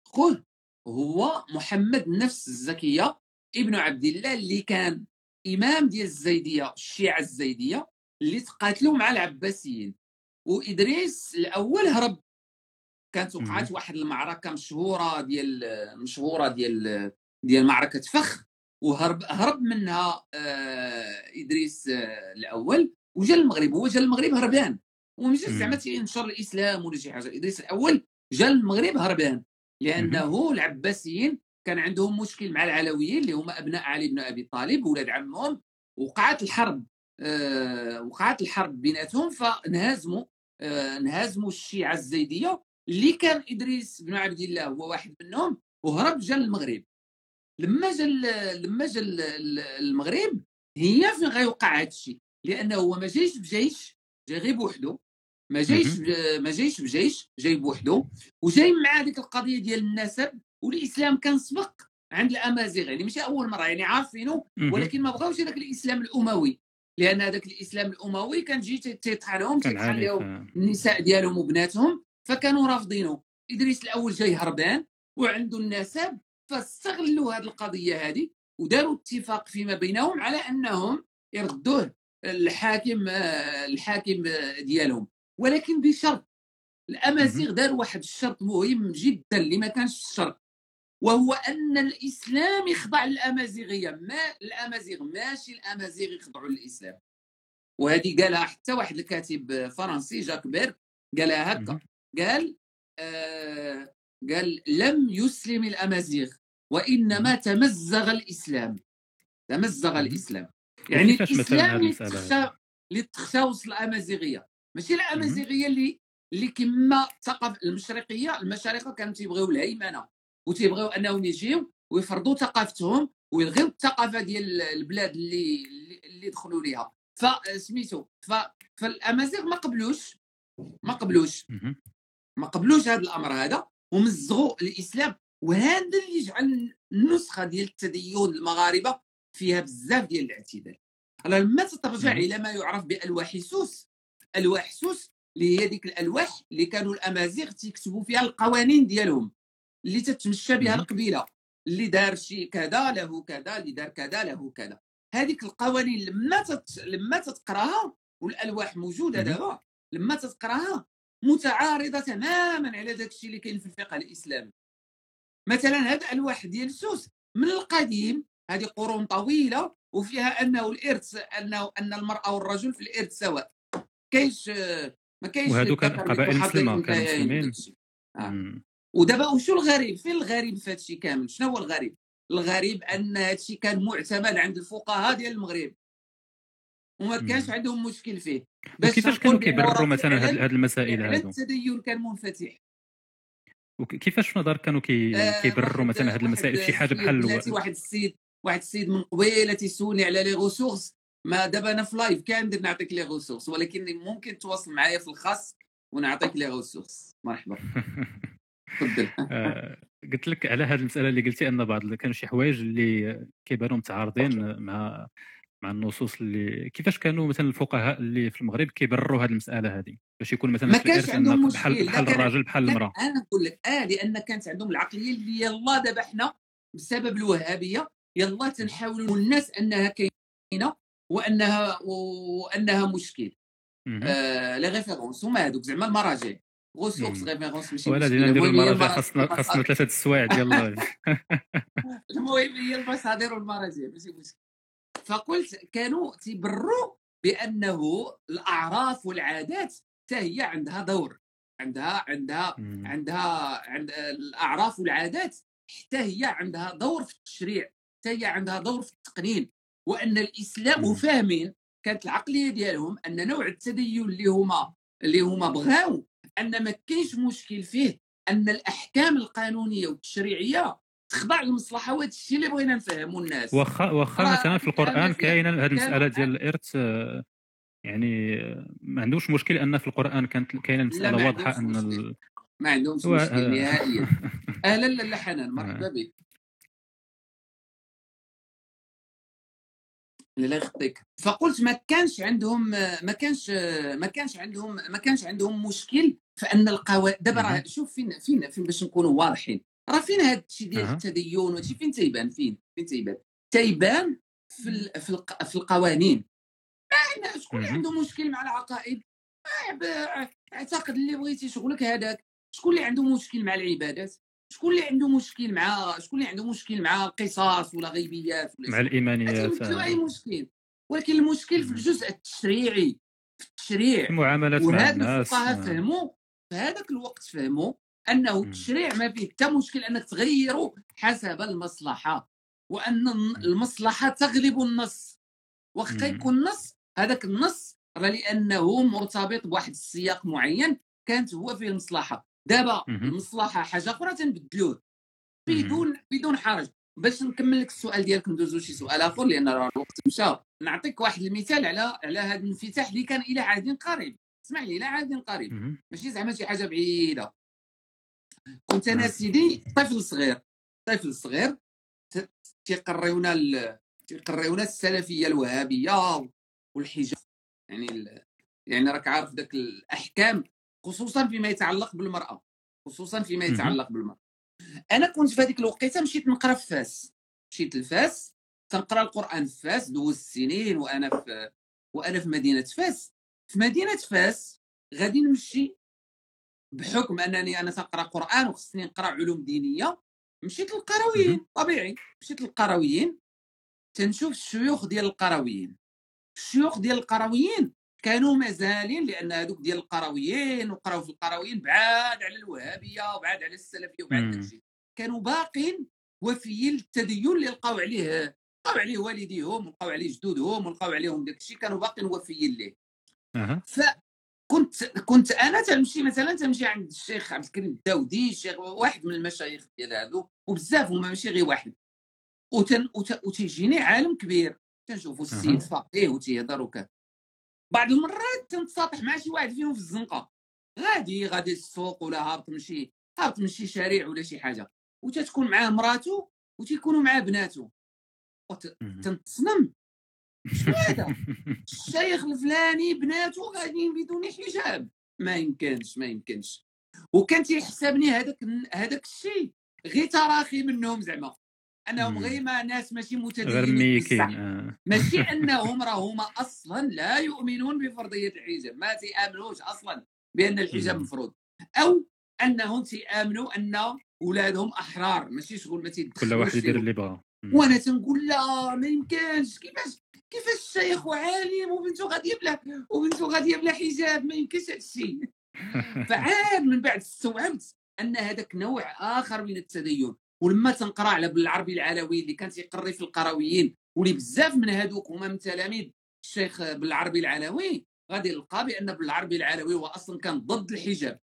H: خوه هو محمد النفس الزكية ابن عبد الله اللي كان إمام ديال الزيدية الشيعة الزيدية اللي تقاتلوا مع العباسيين وإدريس الأول هرب كانت وقعت واحد المعركة مشهورة ديال مشهورة ديال ديال معركة فخ وهرب هرب منها آه إدريس آه الأول وجا المغرب. هو جا المغرب هربان. ومشى. زعما تينشر الإسلام ولا شي حاجة. إدريس الأول جا المغرب هربان لأنه العباسيين كان عندهم مشكل مع العلويين اللي هما أبناء علي بن أبي طالب ولاد عمهم. وقعت الحرب آه وقعت الحرب بيناتهم فانهزموا آه، انهزموا الشيعة الزيدية. اللي كان إدريس بن عبد الله هو واحد منهم وهرب جا للمغرب. لما جا لما جا ال- ال- المغرب هي فين غيوقع هذا الشيء؟ لأنه هو ما جايش بجيش جاي غير بوحدو. ما جايش ما جايش بجيش جاي بوحدو. وجاي مع ديك القضية ديال النسب والإسلام كان سبق عند الأمازيغ. يعني ماشي أول مرة يعني عارفينه. ولكن ما بغاوش هذاك الإسلام الأموي. لأن هذاك الإسلام الأموي كان جي تيطحن لهم
B: كان
H: تيطحن لهم
B: ف-
H: النساء ديالهم وبناتهم. فكانوا رافضينه. إدريس الأول جاي هربان وعنده النسب فاستغلوا هذه القضية هذه وداروا اتفاق فيما بينهم على أنهم يردوه الحاكم الحاكم ديالهم. ولكن بشرط الأمازيغ داروا واحد الشرط مهم جدا اللي ما كانش في الشرط وهو أن الإسلام يخضع للأمازيغية. ما الأمازيغ ماشي الأمازيغ يخضعوا للإسلام. وهذه قالها حتى واحد الكاتب فرنسي جاك بيرك قالها هكا. قال آه قال لم يسلم الأمازيغ وإنما تمزغ الإسلام. تمزغ. الإسلام. يعني
B: مثلاً الإسلام
H: اللي تخشى اللي الأمازيغية. ماشي الأمازيغية اللي اللي كما الثقافه المشرقية المشارقة كانوا تيبغيو الهيمنة وتيبغيو أنهم يجيو ويفرضوا ثقافتهم ويلغيو الثقافة ديال البلاد اللي اللي- دخلوا ليها. فسميتو. فالأمازيغ ما قبلوش ما قبلوش. ما قبلوش هذا الأمر هذا ومزغوا الإسلام وهذا اللي جعل النسخة ديال التدين المغاربة فيها بزاف ديال الاعتدال alors لما تترجع. إلى ما يعرف بألواح سوس ألواح سوس اللي هي ديك الألواح اللي كانوا الأمازيغ تيكتبوا فيها القوانين ديالهم اللي تتمشى بها. القبيلة اللي دار شي كذا له كذا اللي دار كذا له كذا هذيك القوانين لما تت... لما تتقراها والألواح
B: موجودة.
H: دابا لما تتقراها متعارضة تماما على داك الشيء اللي كاين في الفقه الإسلامي. مثلا هاد الالواح ديال سوس من القديم هذه قرون طويلة وفيها أنه الإرث أنه أن المرأة والرجل في الإرث سواء. كاينش ما كاينش
B: كان
H: الذكر
B: قبائل مسلمة، كانوا مسلمين.
H: آه. ودابا وشو الغريب؟ فين الغريب في هذا الشيء كامل؟ شنو هو الغريب؟ الغريب أن هذا الشيء كان معتمد عند الفقهاء ديال المغرب. وما. كانش عندهم مشكل فيه.
B: وكيفاش
H: تنقول
B: كانوا كيبرروا مثلا هاد المسائل هادو؟
H: التدين كان منفتح.
B: وكيفاش في نظرك كانوا كي...
H: آه،
B: كيبرروا مثلا هاد المسائل شي
H: حاجة
B: بحال
H: واحد السيد واحد السيد من قبيلة تيسولني على les ressources ما دابا أنا في live كامل نعطيك les ressources ولكن ممكن تواصل معايا في الخاص ونعطيك les ressources مرحبا. <laughs> تفضل.
B: آه، قلت لك على هذه المسألة اللي قلتي أن بعض كانوا شي حوايج اللي كيبانوا متعارضين مع مع النصوص اللي كيفاش كانوا مثلا الفقهاء اللي في المغرب كيبرروا هذه المسألة هذه باش يكون مثلا
H: ما كانش عندهم مشكل.
B: بحال
H: لا
B: بحال الراجل بحال
H: لا،
B: المرأة
H: أنا نقول لك آه لأن كانت عندهم العقلية اللي يلا دابا حنا بسبب الوهابية يلا تنحاولوا الناس أنها كاينة وأنها وأنها مشكل. آه les références هما هذوك زعما المراجع ressources
B: مم.
H: références ماشي
B: ولا. دينا
H: هي
B: المراجع. خاصنا خاصنا ثلاثة السوايع ديال <laughs> <laughs>
H: المهم هي المصادر والمراجع ماشي مشكل فقلت كانوا تيبروا بأنه الأعراف والعادات حتى هي عندها دور عندها عندها
B: مم.
H: عندها عند الأعراف والعادات حتى هي عندها دور في التشريع حتى هي عندها دور في التقنين وأن الإسلام
B: مم.
H: وفاهمين كانت العقلية ديالهم أن نوع التدين اللي هما اللي هما بغاو أن ما كاينش مشكل فيه أن الأحكام القانونية والتشريعية تخضع للمصلحه وهذا الشيء اللي بغينا نفهموا الناس.
B: واخا واخا مثلا في
H: القرآن
B: كاينة هذه
H: المسألة
B: ديال الإرث آه، يعني آه، ما عندوش مشكل أن في القرآن كانت كاينة
H: المسألة
B: واضحة
H: أن.
B: ال...
H: ما عندهمش مشكل
B: آه،
H: نهائيا. <laughs> أهلا لاله حنان مرحبا بك. لا يخطيك. فقلت ما كانش عندهم ما كانش ما كانش عندهم ما كانش عندهم مشكل في أن القواعد دابا راه. شوف فين فين فين باش نكونوا واضحين. راه فين هذا الشيء ديال. التدين وهادشي؟ فين تيبان؟ فين؟ فين تيبان؟ تيبان في ال- في الق- في القوانين. ما عندنا شكون. عنده مشكل مع العقائد؟ آه، ب- اعتقد اللي بغيتي شغلك هذاك شكون اللي عنده مشكل مع العبادات؟ شكون اللي عنده مشكل مع شكون اللي عنده مشكل مع القصاص ولا غيبيات ولا
B: مع
H: الإيمانيات
B: آه،
H: أي مشكل. ولكن المشكل في. الجزء التشريعي. في التشريع.
B: المعاملات مع الناس
H: الفقهاء
B: آه،
H: فهموا؟ في هذاك الوقت فهموا
B: أنه.
H: التشريع ما فيه حتى مشكل أنك تغيره حسب المصلحة وأن المصلحة تغلب النص.
B: مم.
H: يكون النص هذاك النص راه لأنه مرتبط بواحد السياق معين كانت هو فيه المصلحة. دابا. المصلحة حاجة أخرى تنبدلوه. بدون بدون حرج. باش نكمل لك السؤال ديالك ندوزو شي سؤال آخر لأن راه الوقت مشى. نعطيك واحد المثال على على هذا الانفتاح اللي كان إلى عهد قريب. اسمح لي إلى عهد قريب. ماشي زعما شي حاجة بعيدة. كنت أنا
B: نعم.
H: سيدي طفل صغير طفل صغير تيقريونا ال- تيقريونا السلفية الوهابية والحجاب يعني ال... يعني راك عارف ذاك الأحكام خصوصا فيما يتعلق بالمرأة خصوصا فيما. يتعلق بالمرأة أنا كنت في هذيك الوقيتة مشيت نقرأ في فاس مشيت لفاس تنقرا القرآن في فاس دوزت سنين وأنا في وأنا في مدينة فاس في مدينة فاس غادي نمشي بحكم أنني أنا تنقرا قرآن وخصني نقرأ علوم دينية مشيت للقرويين طبيعي. مشيت للقرويين. تنشوف الشيوخ ديال القرويين. الشيوخ ديال القرويين كانوا مازالين لأن هذوك ديال القرويين وقراو في القرويين بعاد على الوهابية وبعاد على السلفية وبعاد. داكشي. كانوا باقين وفيين للتدين اللي لقاو عليه لقاو عليه والديهم ولقاو عليه جدودهم ولقاو عليهم داكشي كانوا باقين وفيين ليه.
B: أها.
H: فكنت كنت أنا تمشي مثلا تمشي عند الشيخ عبد الكريم الداودي الشيخ واحد من المشايخ ديال هادو وبزاف هما ماشي غير واحد. وتن وت- وتيجيني عالم كبير. تنشوفوا السيد. فقيه وتيهضر وكذا. بعض المرات تنتصاطح مع شي واحد فيهم في الزنقة. غادي غادي السوق ولا هابط من شي هابط من شي شارع ولا شي حاجة. وتتكون معاه مراته وتيكونوا معاه بناته. وت-
B: مهم.
H: تنتصنم شنو هذا <laughs> الشيخ الفلاني بناته غاديين بدون حجاب ما يمكنش ما يمكنش وكان تيحسبني هذاك هذاك الشيء غير تراخي منهم زعما
B: أنهم.
H: غير ما ناس ماشي متدينين
B: آه.
H: ماشي <laughs> أنهم راهما أصلا لا يؤمنون بفرضية الحجاب ما تيأمنوش أصلا بأن الحجاب. مفروض أو أنهم تيأمنوا أن اولادهم أحرار ماشي شغل ما
B: كل واحد يدير. اللي بغا.
H: وأنا تنقول لا ما يمكنش. كيفاش كيفاش الشيخ وعالم وبنته غاديه بلا وبنته غاديه بلا حجاب؟ ما يمكنش هذا الشيء. <laughs> فعاد من بعد استوعبت أن هذاك نوع آخر من التدين. ولما تنقرأ على بالعربي العلوي اللي كان تيقري في القرويين واللي بزاف من هذوك هما من تلاميذ الشيخ بالعربي العلوي غادي نلقى بأن بالعربي العلوي هو أصلا كان ضد الحجاب.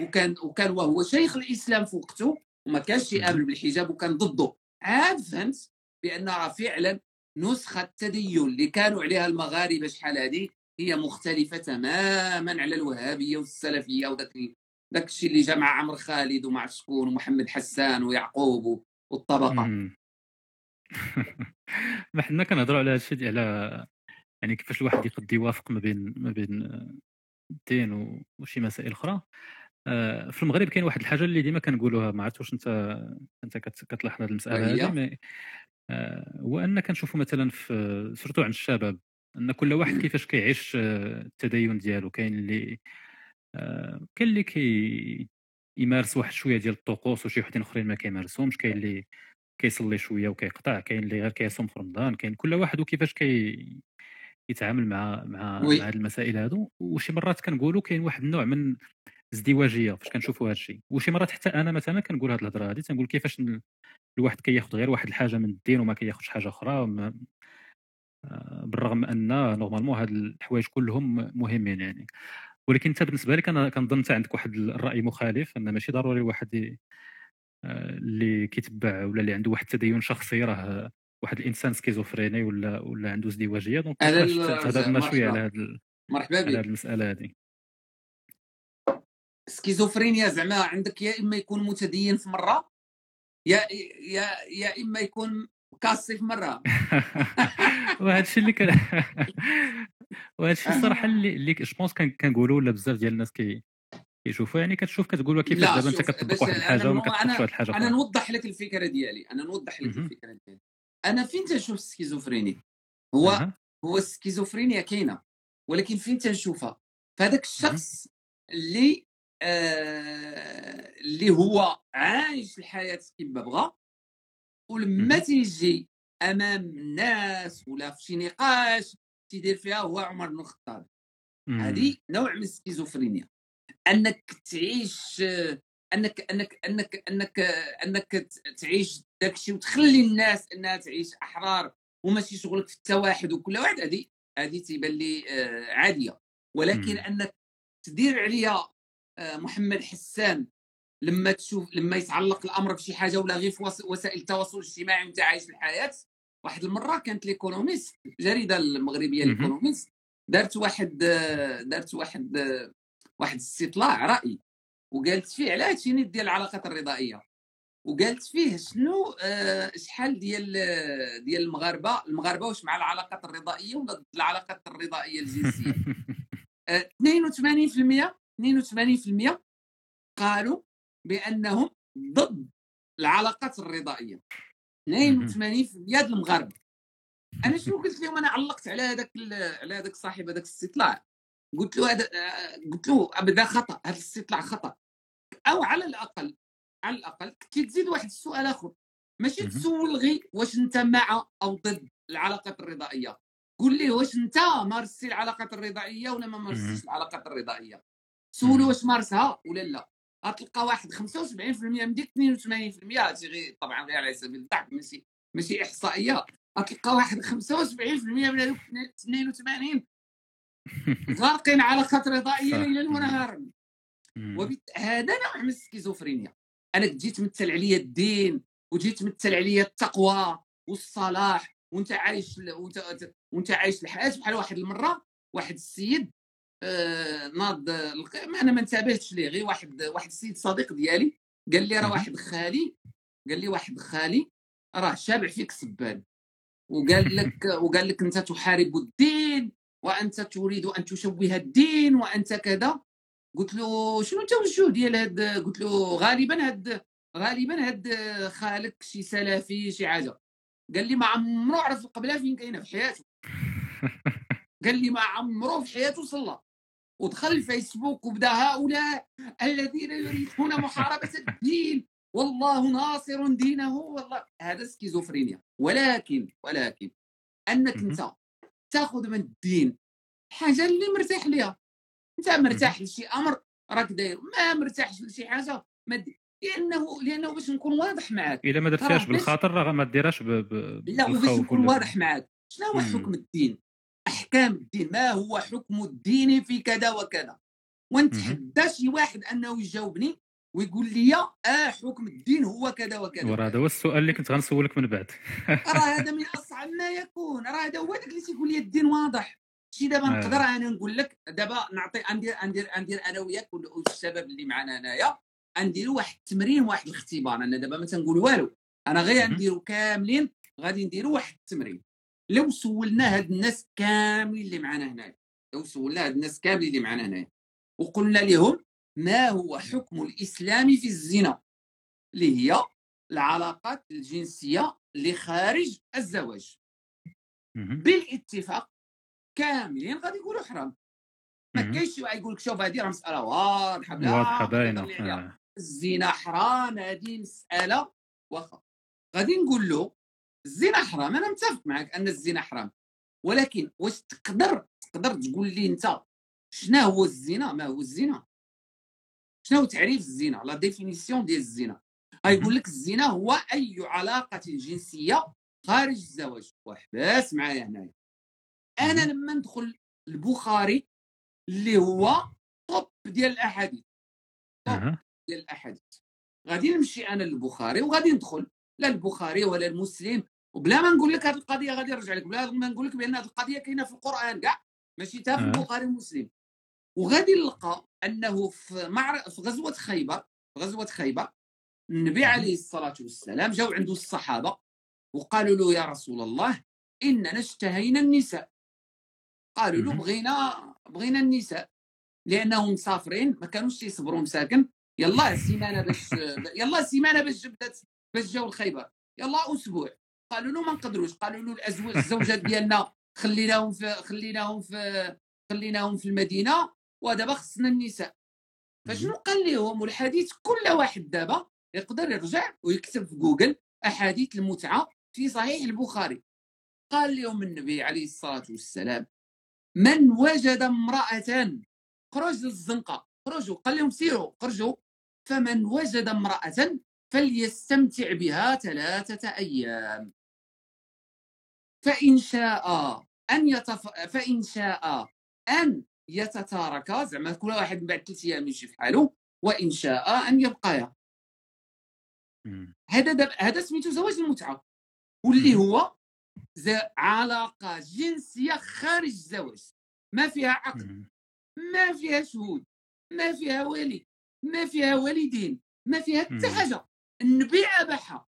H: وكان وكان وهو شيخ الإسلام في وقته وما كانش يامن بالحجاب وكان ضده. عاد فهمت بأن راه فعلا نسخة التدين اللي كانوا عليها المغاربة شحال هذه؟ هي مختلفة تماما على الوهابية والسلفية وداك ال- داك الشيء اللي جمع عمرو خالد وما عرف شكون ومحمد حسان ويعقوب
B: والطبقة. <laughs> ما حنا كنهضروا على هادشي على يعني كيفاش الواحد يقد يوافق ما بين ما بين الدين وشي مسائل أخرى. في المغرب كاين واحد الحاجة اللي ديما كنقولوها ما عرفت واش انت أنت كت- كتلاحظ هذه
H: المسألة؟
B: هذه آه، هو أن كنشوفوا مثلا في surtout عند الشباب أن كل واحد كيفاش كيعيش آه، التدين ديالو. كاين اللي آه، كاين اللي كي يمارس واحد شوية ديال الطقوس وشي وحدين أخرين ما كيمارسهمش. كاين اللي كيصلي شوية وكيقطع كاين اللي غير كيصوم في رمضان. كاين كل واحد وكيفاش كي يتعامل مع مع
H: oui.
B: مع هاد المسائل هادو. وشي مرات كنقولوا كاين واحد النوع من ازدواجية فاش كنشوفوا هذا الشيء وشي مرات حتى أنا مثلا كنقول هاد الهضرة هادي تنقول كيفاش الواحد كياخذ غير واحد الحاجة من الدين وما كياخذش حاجة أخرى آه، بالرغم أن normalement هاد الحوايج كلهم مهمين يعني. ولكن أنت بالنسبة لك أنا كنظن انت عندك واحد الرأي مخالف أن ماشي ضروري واحد آه، اللي كيتبع ولا اللي عنده واحد التدين شخصي راه واحد الإنسان schizophrène ولا ولا عنده ازدواجية. donc
H: voilà
B: كيفاش
H: ال-
B: تهضر لنا
H: شوية.
B: على هاد
H: مرحبا
B: على
H: بك.
B: هاد المسألة هذه
H: سكيزوفرينيا زعما عندك يا إما يكون متدين في مرة يا يا يا إما يكون كاسي في مرة. <laughs>
B: وهذا الشيء اللي كان <laughs> وهذا الشيء الصراحة اللي اللي je pense كنقولوا ولا بزاف ديال الناس كي كيشوفوا يعني كتشوف كتقول
H: لا
B: دابا انت كتطبق واحد الحاجة وما كتطبقش واحد
H: الحاجة
B: أنا
H: نوضح لك الفكرة ديالي أنا نوضح لك. الفكرة ديالي. أنا فين تنشوف ال schizophrénie هو
B: أها.
H: هو السكيزوفرينيا كاينة ولكن فين تنشوفها؟ فهذاك الشخص اللي اللي هو عايش الحياة كما بغى ولما. تيجي أمام الناس ولا في شي نقاش تيدير فيها هو عمر بن الخطاب. هذه نوع من السكيزوفرينيا أنك تعيش آه، أنك أنك أنك أنك آه، انك تعيش داك الشيء وتخلي الناس إنها تعيش أحرار وماشي شغلك في التواحد وكل واحد هذه هذه تيبان لي آه، عادية ولكن
B: مم.
H: أنك تدير عليا آه، محمد حسان لما تشوف لما يتعلق الأمر بشي حاجة ولا غير في وس- وسائل التواصل الاجتماعي وانت عايش الحياة واحد المرة كانت L'Économiste الجريده
B: المغربية.
H: L'Économiste دارت واحد آه، دارت واحد آه، واحد استطلاع رأي وقالت فيه على هادشي ديال العلاقات الرضائية وقالت فيه شنو آه، شحال ديال آه، ديال المغاربة المغاربة واش مع العلاقات الرضائية ولا ضد العلاقات الرضائية الجنسية <laughs> آه، 82% 82% قالوا بأنهم ضد العلاقات الرضائية. 82% ديال المغاربة. أنا شنو قلت لهم؟ أنا علقت على هذاك على هذاك صاحب هذاك الاستطلاع. قلت له هذا قلت له ابدا خطأ هذا الاستطلاع خطأ. أو على الأقل على الأقل كنت تزيد واحد السؤال آخر. ماشي. تسول غير واش أنت مع أو ضد العلاقات الرضائية. قول لي واش أنت مارستي العلاقات الرضائية ولا ما مارستيش. العلاقات الرضائية. سولو. واش مارسها ولا لا غتلقى واحد 75% من ديك 82% هادشي غير طبعا غير على سبيل الضحك ماشي ماشي إحصائية غتلقى واحد 75% من هذوك 82 <laughs> غارقين علاقات رضائية
B: صح.
H: ليلا ونهارا
B: مم.
H: وبالت... هذا نوع من السكيزوفرينيا أنا كنت جيت تمثل عليا الدين وجيت تمثل عليا التقوى والصلاح وانت عايش. وانت وانت عايش الحياة بحال واحد المرة واحد السيد ناض الق- أنا ما انتبهتش ليه غير واحد واحد السيد صديق ديالي قال لي راه. واحد خالي قال لي واحد خالي راه شابع فيك سبان. وقال لك <laughs> وقال لك أنت تحارب الدين وأنت تريد أن تشوه الدين وأنت كذا. قلت له شنو التوجه ديال هاد قلت له غالبا هاد غالبا هاد خالك شي سلفي شي حاجة. قال لي ما عمرو عرف القبله فين كاينة في حياته. <laughs> قال لي ما عمرو في حياته صلى. ودخل الفيسبوك وبدأ هؤلاء الذين يريدون محاربة الدين. والله ناصر دينه والله. هذا سكيزوفرينيا. ولكن ولكن
B: أنك.
H: أنت تأخذ من الدين حاجة اللي مرتاح ليها. أنت مرتاح لشي أمر راك داير. ما مرتاحش لشي حاجة ما دي. لأنه لأنه باش نكون واضح معك
B: الا ما
H: باش-
B: بالخاطر راه ما ديرهاش ب... ب...
H: لا وباش نكون واضح معك شنو هو. حكم الدين؟ احكام الدين ما هو حكم الدين في كذا وكذا. ونتحدى شي واحد انه يجاوبني ويقول لي آه حكم الدين هو كذا وكذا.
B: وراه هذا هو السؤال اللي كنت غنسولك من بعد. <laughs>
H: راه هذا من أصعب ما يكون. راه هذا هو داك اللي تيقول لي الدين واضح. شي دابا
B: آه.
H: نقدر أنا نقول لك دابا نعطي ندير ندير ندير أنا وياك وال- والشباب اللي معنا هنايا. نديروا واحد التمرين واحد الاختبار. أنا دابا ما تنقول والو. أنا غير
B: مهم.
H: نديروا كاملين غادي نديروا واحد التمرين. لو سولنا هاد الناس كاملين اللي معنا هنايا لو سولنا هاد الناس كاملين اللي معنا هنايا وقلنا لهم ما هو حكم الإسلام في الزنا اللي هي العلاقات الجنسية اللي خارج الزواج. بالاتفاق كاملين غادي يقولوا حرام ما. كاينش يقول لك شوف هذه راه مسألة واضحة بلا واضحة باينة.
B: آه.
H: الزنا حرام هذه مسألة واخا غادي نقول له الزنا حرام. أنا متفق معك أن الزنا حرام. ولكن واش تقدر تقدر تقول لي أنت شنو هو الزنا؟ ما هو الزنا؟ شنو هو تعريف الزنا؟ la définition ديال الزنا. غيقول لك الزنا هو أي علاقة جنسية خارج الزواج. وحباس معايا هنايا.
B: أنا.
H: لما ندخل البخاري اللي هو top ديال الأحاديث.
B: أها.
H: ديال الأحاديث. غادي نمشي أنا للبخاري وغادي ندخل. لا البخاري ولا المسلم وبلا ما نقول لك هذه القضية غادي نرجع لك بلا ما نقول لك بأن هذه القضية كاينة في القرآن كاع ماشي تا في
B: آه.
H: البخاري ومسلم. وغادي نلقى أنه في معر... في غزوة خيبر في غزوة خيبر النبي عليه الصلاة والسلام جاو عنده الصحابة وقالوا له يا رسول الله إننا اشتهينا النساء. قالوا له. بغينا بغينا النساء. لأنهم مسافرين ما كانوش يصبروا مساكن يلا سيمانة باش <laughs> يلا سيمانة باش جبدت باش جاو الخيبر. يلا أسبوع. قالوا له ما نقدروش قالوا له الأزواج الزوجات ديالنا خليناهم في خليناهم في خليناهم في المدينة ودابا خصنا النساء. فشنو قال لهم؟ والحديث كل واحد دابا يقدر يرجع ويكتب في جوجل أحاديث المتعة في صحيح البخاري. قال لهم النبي عليه الصلاة والسلام من وجد امرأة خرج للزنقة. خرجوا قال لهم سيروا خرجوا. فمن وجد امرأة فليستمتع بها ثلاثة أيام. فإن شاء أن يتف... فإن شاء أن يتتارك زعما كل واحد من بعد ثلاث أيام يمشي في حاله وإن شاء أن يبقى
B: مم.
H: هذا دب... هذا سميتو زواج المتعة واللي هو ز... علاقة جنسية خارج الزواج ما فيها عقد. ما فيها شهود ما فيها ولي ما فيها والدين ما فيها حتى. حاجة النبي اباحها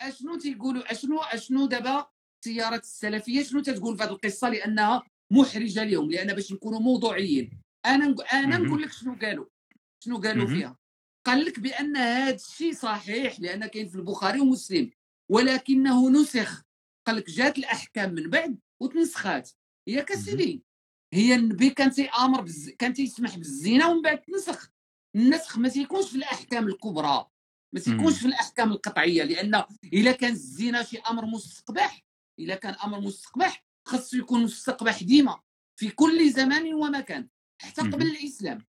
H: أشنو تيقولوا أشنو أشنو دابا التيارات السلفية شنو تتقول في هذه القصة لأنها محرجة لهم لأن باش نكونوا موضوعيين أنا
B: أنا.
H: نقول لك شنو قالوا شنو قالوا. فيها قال لك بأن هذا الشيء صحيح لأن كاين في البخاري ومسلم ولكنه نسخ قال لك جات الأحكام من بعد وتنسخات ياك
B: مهم.
H: سيدي هي النبي كان تيأمر بز... كان تيسمح بالزنا ومن بعد تنسخ النسخ ما تيكونش في الأحكام الكبرى ما تيكونش. في الأحكام القطعية لأن إلا كان الزنا شي أمر مستقبح الا كان أمر مستقبح خاصو يكون مستقبح ديما في كل زمان ومكان. حتى. قبل الاسلام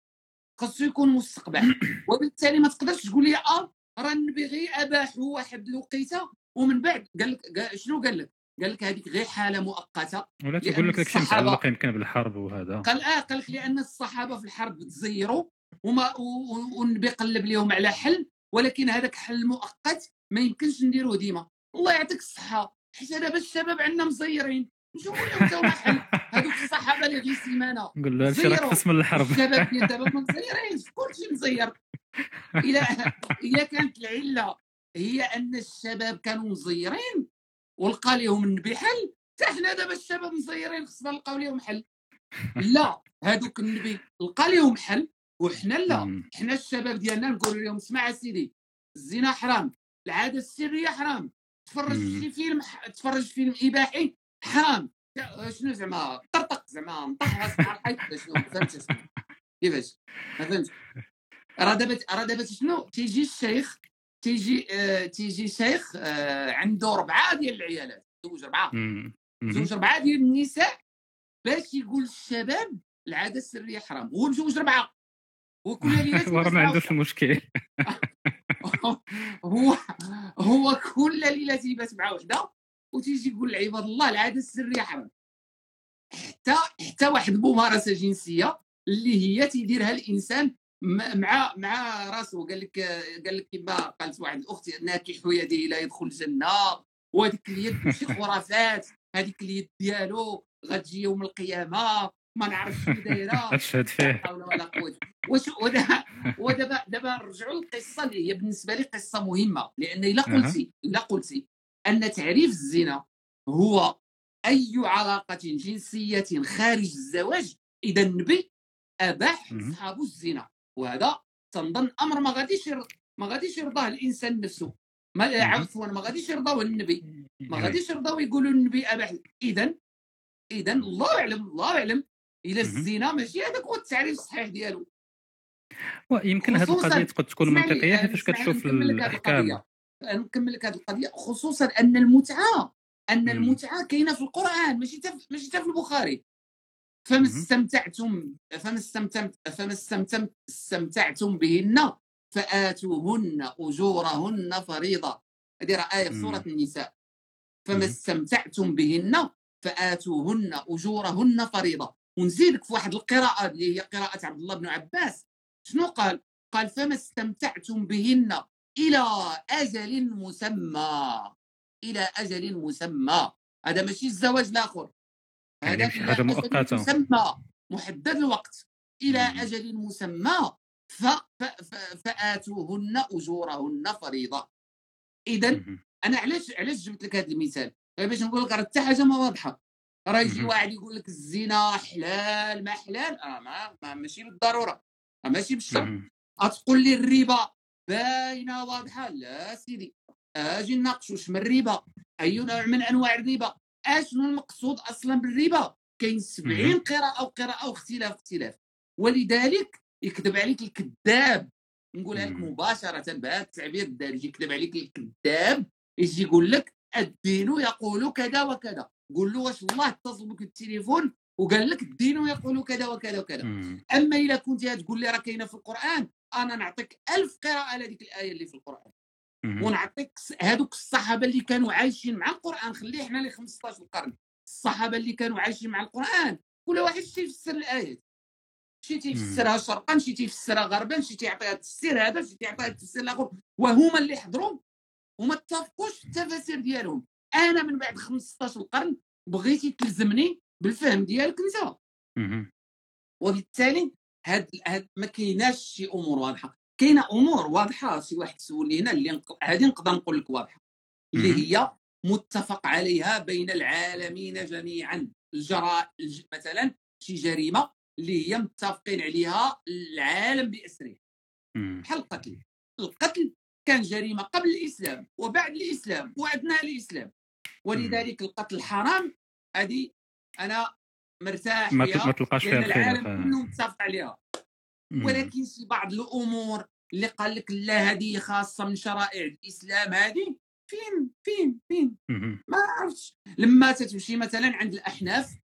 H: خاصو يكون مستقبح. <clears throat> وبالتالي ما تقدرش تقول لي آه راه النبي غير اباحوا واحد الوقيتة ومن بعد. قال لك شنو قال لك؟ قال لك هذيك غير حالة مؤقتة.
B: ولا تقول لك داكشي متعلق يمكن بالحرب وهذا.
H: قال آه قال لك لأن الصحابة في الحرب تزيروا وما والنبي قلب لهم على حل ولكن هذاك حل مؤقت ما يمكنش نديروه ديما. الله يعطيك الصحة. حيت دابا الشباب عندنا مزيرين. نشوفوا لهم حل هذوك الصحابة اللي غير سيمانه
B: نقول له هادشي راك الحرب.
H: الشباب ديال دابا ما مزيرينش كلشي مزير. إلى <laughs> اذا كانت العلة هي أن الشباب كانوا مزيرين. ولقى لهم النبي حل حتى حنا دابا الشباب مزيرين خصنا نلقاو لهم حل. لا. هذوك النبي لقى لهم حل وحنا لا. حنا الشباب ديالنا نقولوا لهم اسمع سيدي الزنا حرام العادة السرية حرام. تفرج. في فيلم ح- تفرج فيلم إباحي؟ حرام. شنو زعما؟ طرطق زعما راسك على الحيط ولا شنو؟ أسمع. كيفاش؟ ما فهمتش. راه دابا راه دابا شنو؟ تيجي الشيخ تيجي آه تيجي شيخ آه عنده ربعه ديال العيالات. زوج ربعه. زوج ربعه ديال النساء باش يقول للشباب العادة السرية حرام. هو مزوج ربعه وكل <laughs> ليله
B: ما عندوش المشكل <laughs> <laughs>
H: هو هو كل ليله تيبات مع وحده وتيجي يقول لعباد الله العاده السريه حرام حتى حتى واحد الممارسه جنسية اللي هي تيديرها الإنسان مع مع راسه. قال لك قال لك كما قالت واحد الأخت ناكح يديه لا يدخل الجنة وهذيك اليد شي خرافات هذيك اليد ديالو غتجي يوم القيامة. ما نعرف شنو
B: دايرة <laughs>
H: أشهد
B: فيه
H: حول ولا قوة واش ودابا ودابا دابا نرجعوا للقصه اللي هي بالنسبة لي قصة مهمة لأن
B: إلا.
H: قلتي إلا قلتي أن تعريف الزنا هو أي علاقة جنسية خارج الزواج إذا النبي
B: أباح.
H: اصحابه الزنا وهذا تنظن أمر ما غاديش ما غاديش يرضاه الإنسان نفسه ما. عفوا ما غاديش يرضاه النبي ما. غاديش يرضاو يقولوا النبي أباح اذا اذا الله اعلم الله اعلم
B: إلى.
H: الزنا ماشي هذاك هو التعريف الصحيح ديالو
B: ويمكن هذه القضية تقد تكون منطقية فاش كتشوف
H: الأحكام. نكمل لك هذه القضية خصوصا أن المتعة
B: أن.
H: المتعة كاينة في القرآن ماشي تا في- ماشي تا في البخاري فما. استمتعتم فما استمتعتم فما استمتعتم استمتعتم بهن فآتوهن أجورهن فريضة هذه راه آية في
B: مم.
H: سورة النساء فما. استمتعتم بهن فآتوهن أجورهن فريضة ونزيدك في واحد القراءة اللي هي قراءة عبد الله بن عباس. شنو قال؟ قال فما استمتعتم بهن إلى أجل مسمى. إلى أجل مسمى. هذا ماشي الزواج الآخر.
B: يعني
H: هذا إلى
B: حاجة مؤقتة.
H: مسمى. محدد الوقت. إلى
B: مم.
H: أجل مسمى. ف... ف... ف... فآتوهن أجورهن فريضة. إذا. أنا علاش علاش جبت لك هذا المثال؟ باش نقول لك راه حتى حاجة ما واضحة. راه يجي. واحد يقول لك الزنا حلال ما حلال؟ آه ما, ما ماشي بالضرورة. آه ماشي بالشرط.
B: مهم.
H: غتقول لي الربا باينة واضحة؟ لا سيدي. أجي نناقش واش من الربا. أي نوع من أنواع الربا؟ أشنو المقصود أصلا بالربا؟ كاين 70
B: مهم.
H: قراءة وقراءه واختلاف اختلاف. ولذلك يكذب عليك الكذاب. نقولها لك. مباشرة بهذا التعبير الدارجي يكذب عليك الكذاب يجي يقول لك الدين يقول كذا وكذا. قول له واش الله اتصل بك بالتليفون؟ وقال لك الدين يقول كذا وكذا وكذا. أما الا كنت تقول لي راه كاينة في القرآن؟ أنا نعطيك ألف قراءة لهذيك الآية اللي في
B: القرآن.
H: ونعطيك هذوك الصحابة اللي كانوا عايشين مع القرآن. خليه حنا لي 15 القرن. الصحابة اللي كانوا عايشين مع القرآن. كل واحد شي يفسر الآيات. شي تيفسرها شرقا شي تيفسرها غربا شي تيعطيها التفسير هذا شي تيعطيها التفسير الآخر. وهما اللي حضروا وما اتفقوش في التفاسير ديالهم. أنا من بعد 15 قرن بغيتي تلزمني بالفهم ديالك انت. وبالتالي هاد هاد ما كايناش شي امور واضحة. كاينة امور واضحة شي واحد سولني هنا اللي هذه نقدر نقول لك واضحة. اللي. هي متفق عليها بين العالمين جميعا. الجرائم مثلا شي جريمة اللي هي متفقين عليها العالم باسره. بحال القتل. القتل كان جريمة قبل الإسلام وبعد الإسلام واثناء الإسلام. ولذلك القتل حرام هذه أنا مرتاح
B: ما
H: فيها
B: ما تلقاش فيها
H: العالم. كله متفق عليها. ولكن شي بعض الأمور اللي قال لك لا هذه خاصة من شرائع الإسلام هذه فين فين فين. ما عرفتش لما تتمشي مثلا عند الأحناف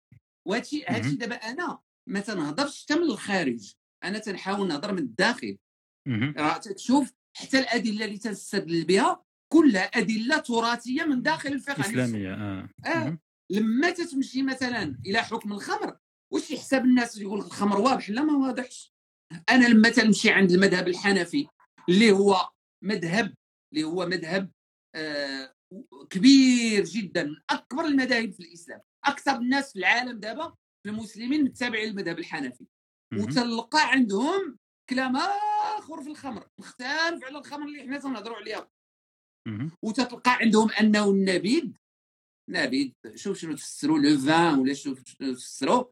H: وهادشي. هادشي دابا أنا ما تنهضرش حتى من الخارج أنا تنحاول نهضر من الداخل. راه تشوف حتى الأدلة اللي تستدل بها كلها أدلة تراثية من داخل الفقه نفسه.
B: إسلامية
H: آه
B: آه.
H: لما تتمشي مثلا إلى حكم الخمر واش يحسب الناس يقول لك الخمر واضح لا ما واضحش أنا لما تنمشي عند المذهب الحنفي اللي هو مذهب اللي هو مذهب آه كبير جدا من أكبر المذاهب في الإسلام أكثر الناس في العالم دابا في المسلمين متابعين المذهب الحنفي. وتلقى عندهم كلام آخر في الخمر مختلف على الخمر اللي حنا تنهضروا عليها. وتتلقى عندهم أنه النبيذ. نبيذ شوف شنو تفسروا لو فان ولا شوف شنو تفسروا.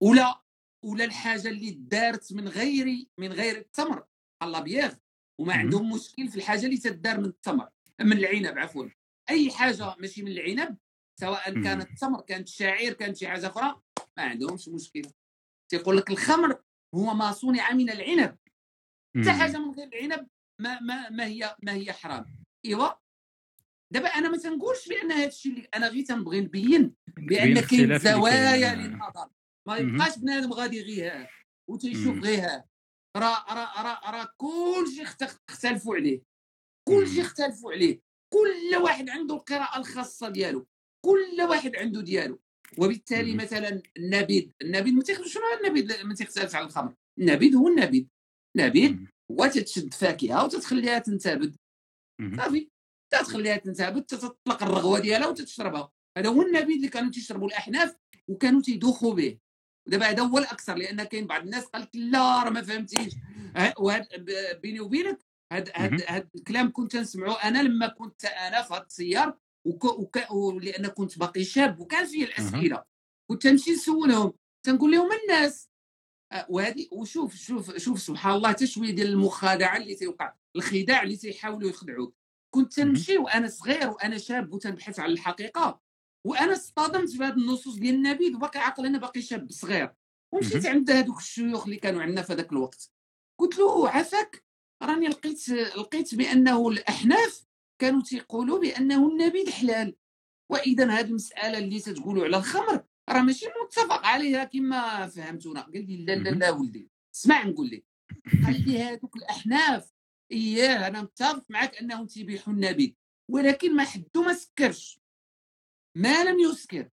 H: ولا ولا الحاجة اللي دارت من غير من غير التمر. الله بياغ وما. عندهم مشكل في الحاجة اللي تدار من التمر. من العنب عفوا. أي حاجة ماشي من العنب سواء. كانت تمر كانت شعير كانت شي حاجة أخرى ما عندهمش مشكل. تيقول لك الخمر هو ما صنع من العنب. حتى. حاجة من غير العنب ما ما ما هي ما هي حرام. ايوا دابا أنا ما تنقولش بان هذا الشيء اللي أنا غير تنبغي نبين بان كاين زوايا. للنظر ما. يبقاش بنادم غادي غير ها وتيشوف. غير ها راه راه راه راه كلشي اخت- اختلفوا عليه كلشي. اختلفوا عليه كل واحد عنده القراءة الخاصة ديالو كل واحد عنده ديالو وبالتالي. مثلا النبيذ النبيذ ما تيخ- شنو النبيذ ما تيختلفش على الخمر النبيذ هو النبيذ النبيذ. هو تتشد فاكهة وتتخليها تنتبد. صافي. تتخليها تنتبد تطلق الرغوة ديالها وتتشربها. هذا هو النبيذ اللي كانوا تيشربوا الأحناف وكانوا تيدوخوا به. دابا هذا هو الأكثر لأن كاين بعض الناس قال لك لا راه ما فهمتيش. بيني وبينك هاد هاد. هاد الكلام كنت نسمعه أنا لما كنت أنا في هاد السيار وك وك ولأن كنت باقي شاب وكان فيه الأسئلة. كنت نمشي نسولهم. تنقول لهم الناس وهذه وشوف شوف شوف سبحان الله حتى شوية ديال المخادعة اللي تيوقع الخداع اللي تيحاولوا يخدعوك. كنت. تنمشي وأنا صغير وأنا شاب وتنبحث على الحقيقة وأنا اصطدمت في هذه النصوص ديال النبيذ وباقي عاقل أنا باقي شاب صغير. ومشيت عند هذوك الشيوخ اللي كانوا عندنا في هذاك الوقت. قلت له عافاك راني لقيت لقيت بأنه الأحناف كانوا تيقولوا بأنه النبيذ حلال. واذا هذه المسألة اللي تتقولوا على الخمر راه ماشي متفق عليها كما فهمتونا. قال لي لا لا لا ولدي اسمع نقول لك. قال لي هذوك الأحناف اياه أنا متفق معك أنهم تيبيحوا النبيذ ولكن ما حدو ما سكرش. ما لم يسكر.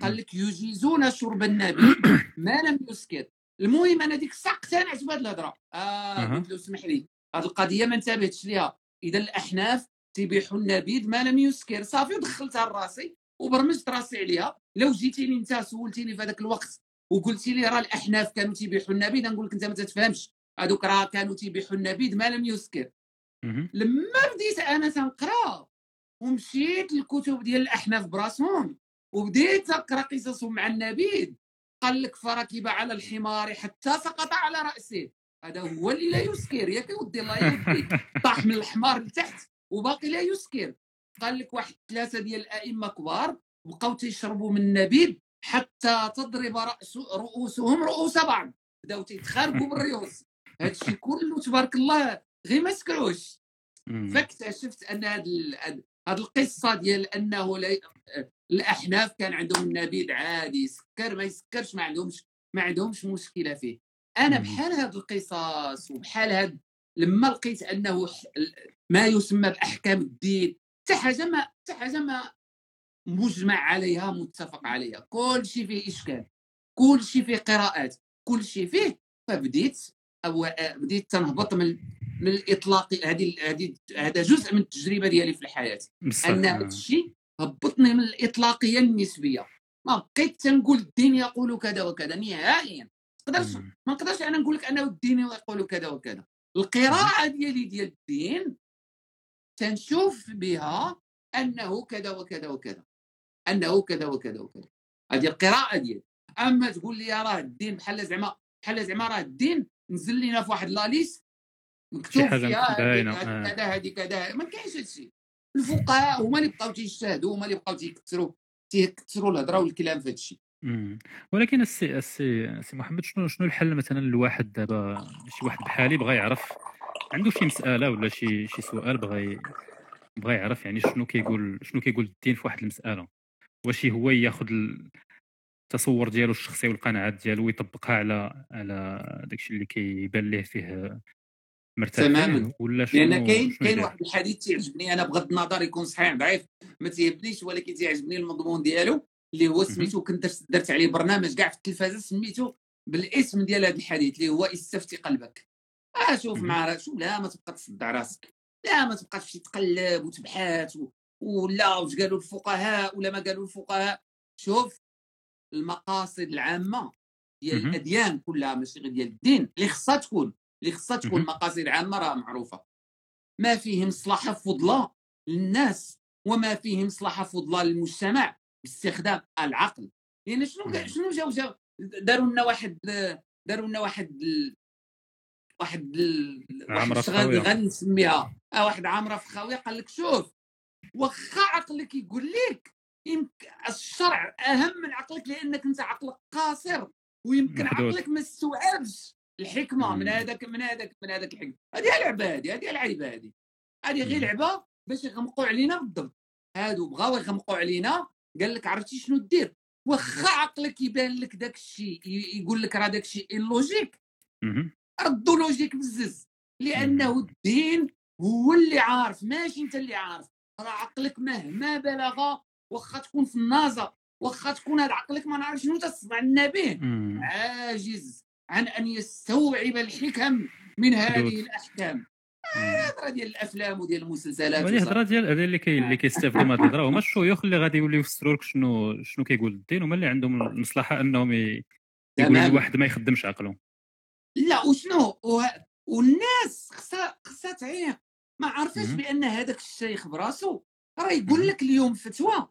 H: قال لك يجيزون شرب النبيذ ما لم يسكر. المهم أنا ديك الساعة اقتنعت بهذه الهضرة.
B: آه.
H: قلت له اسمح لي هذه القضية ما انتبهتش ليها. إذا الأحناف تيبيحوا النبيذ ما لم يسكر. صافي ودخلتها لراسي. وبرمجت راسي عليها. لو جيتيني انت سولتيني في هذاك الوقت وقلتي لي راه الأحناف كانوا تيبيحوا النبيذ نقول لك أنت ما تتفهمش. هذوك راه كانوا تيبيحوا النبيذ ما لم يسكر. لما بديت أنا تنقرأ ومشيت للكتب ديال الأحناف براسهم وبديت نقرا قصصهم مع النبيذ قال لك فركب على الحمار حتى سقط على رأسه. هذا هو اللي لا يسكر ياك ودي الله يودي <laughs> طاح من الحمار لتحت وباقي لا يسكر قال لك واحد ثلاثة ديال الأئمة كبار بقاو تيشربوا من النبيذ حتى تضرب رأس رؤوسهم رؤوس بعض بداو تيتخاربوا <laughs> بالريوس هادشي كله تبارك الله غير ما سكروش. فاكتشفت أن هذه هذه القصة ديال أنه لا الأحناف كان عندهم النبيذ عادي يسكر ما يسكرش ما عندهمش ما عندهمش مشكلة فيه
B: أنا.
H: بحال هاد القصص وبحال هاد لما لقيت أنه ما يسمى بأحكام الدين حاجة ما مجمع عليها متفق عليها. كل شيء فيه إشكال كل شيء فيه قراءات كل شيء فيه فبديت أو بديت تنهبط من من الإطلاق هذه هذه هذا جزء من التجربة ديالي في
B: الحياة.
H: أن هذا الشيء هبطني من الاطلاقيه النسبية. ما بقيت تنقول الدين يقول كذا وكذا نهائيا. نقدرش
B: مم.
H: ما نقدرش أنا نقول لك انه الدين يقول كذا وكذا. القراءة ديالي ديال الدين تنشوف بها أنه كذا وكذا وكذا أنه كذا وكذا وكذا هذه القراءة ديالي أما تقول لي راه الدين بحال زعما بحال زعما راه الدين نزل لينا في واحد la liste مكتوب فيها
B: آه.
H: كذا هذه كذا ما كاينش هادشي الفقهاء هما اللي بقاو تيجتهدوا هما اللي بقاو تيكثروا تيكثروا الهضرة والكلام في هادشي
B: مم. ولكن السي السي السي محمد شنو شنو الحل مثلا لواحد دابا شي واحد بحالي بغى يعرف عنده شي مسألة ولا شي شي سؤال بغى بغى يعرف يعني شنو كيقول شنو كيقول الدين في واحد المسألة واش هو ياخذ التصور ديالو الشخصي والقناعات ديالو ويطبقها على على داكشي اللي كيبان ليه فيه مرتاح
H: تماماً.
B: ولا شنو
H: لأن كاين كاين؟ واحد الحديث تيعجبني أنا بغض النظر يكون صحيح ضعيف ما تيهبنيش ولكن تيعجبني المضمون ديالو اللي هو سميتو كنت درت- درت عليه برنامج كاع في التلفازة سميتو بالاسم ديال هذا الحديث اللي هو استفتي قلبك آه شوف
B: مهم.
H: مع را- شوف لا ما تبقى تصدع راسك لا ما تبقاش تقلب وتبحث و... ولا واش قالوا الفقهاء ولا ما قالوا الفقهاء شوف المقاصد العامة ديال. الأديان كلها ماشي غير ديال الدين اللي خصها تكون اللي خصها تكون. مقاصد عامة راه معروفة ما فيه مصلحة فضلى للناس وما فيه مصلحة فضلى للمجتمع باستخدام العقل لأن شنو
B: مم.
H: شنو جاو جاو داروا لنا واحد داروا لنا واحد واحد ال-
B: عمرة
H: الشغل
B: فخاوية.
H: غنسميها آه واحد عامرة فخاويه قال لك شوف واخا عقلك يقول لك يمكن الشرع أهم من عقلك لأنك أنت عقلك قاصر ويمكن
B: محدود.
H: عقلك ما استوعبش الحكمة من
B: مم.
H: هذاك من هذاك من هذاك الحكمة هذه لعبه هذه هذه العيبة هذه هذه غير. لعبه باش يغمقوا علينا بالضبط هادو بغاو يغمقوا علينا قال لك عرفتي شنو دير واخا عقلك يبان لك داك الشيء يقول لك راه داك الشيء ال
B: logique.
H: ردوا logique بزز لأنه الدين هو اللي عارف ماشي أنت اللي عارف راه عقلك مهما بلغ واخا تكون في النازا واخا تكون هذا عقلك ما نعرف شنو لنا به. عاجز عن أن يستوعب الحكم من هذه. الأحكام
B: مم.
H: هضرة ديال الأفلام وديال المسلسلات
B: وهذه
H: وصافي.
B: هضره ديال اللي كي اللي كيستافدوا من هذه الهضرة هما الشيوخ اللي غادي يوليو يفسروا لك شنو شنو كيقول الدين هما اللي عندهم المصلحه أنهم يقولوا. الواحد ما يخدمش عقله
H: لا وشنو؟ والناس خصها خصها تعيق ما عرفاش
B: مهم.
H: بأن هذاك الشيخ براسو راه يقول. لك اليوم فتوى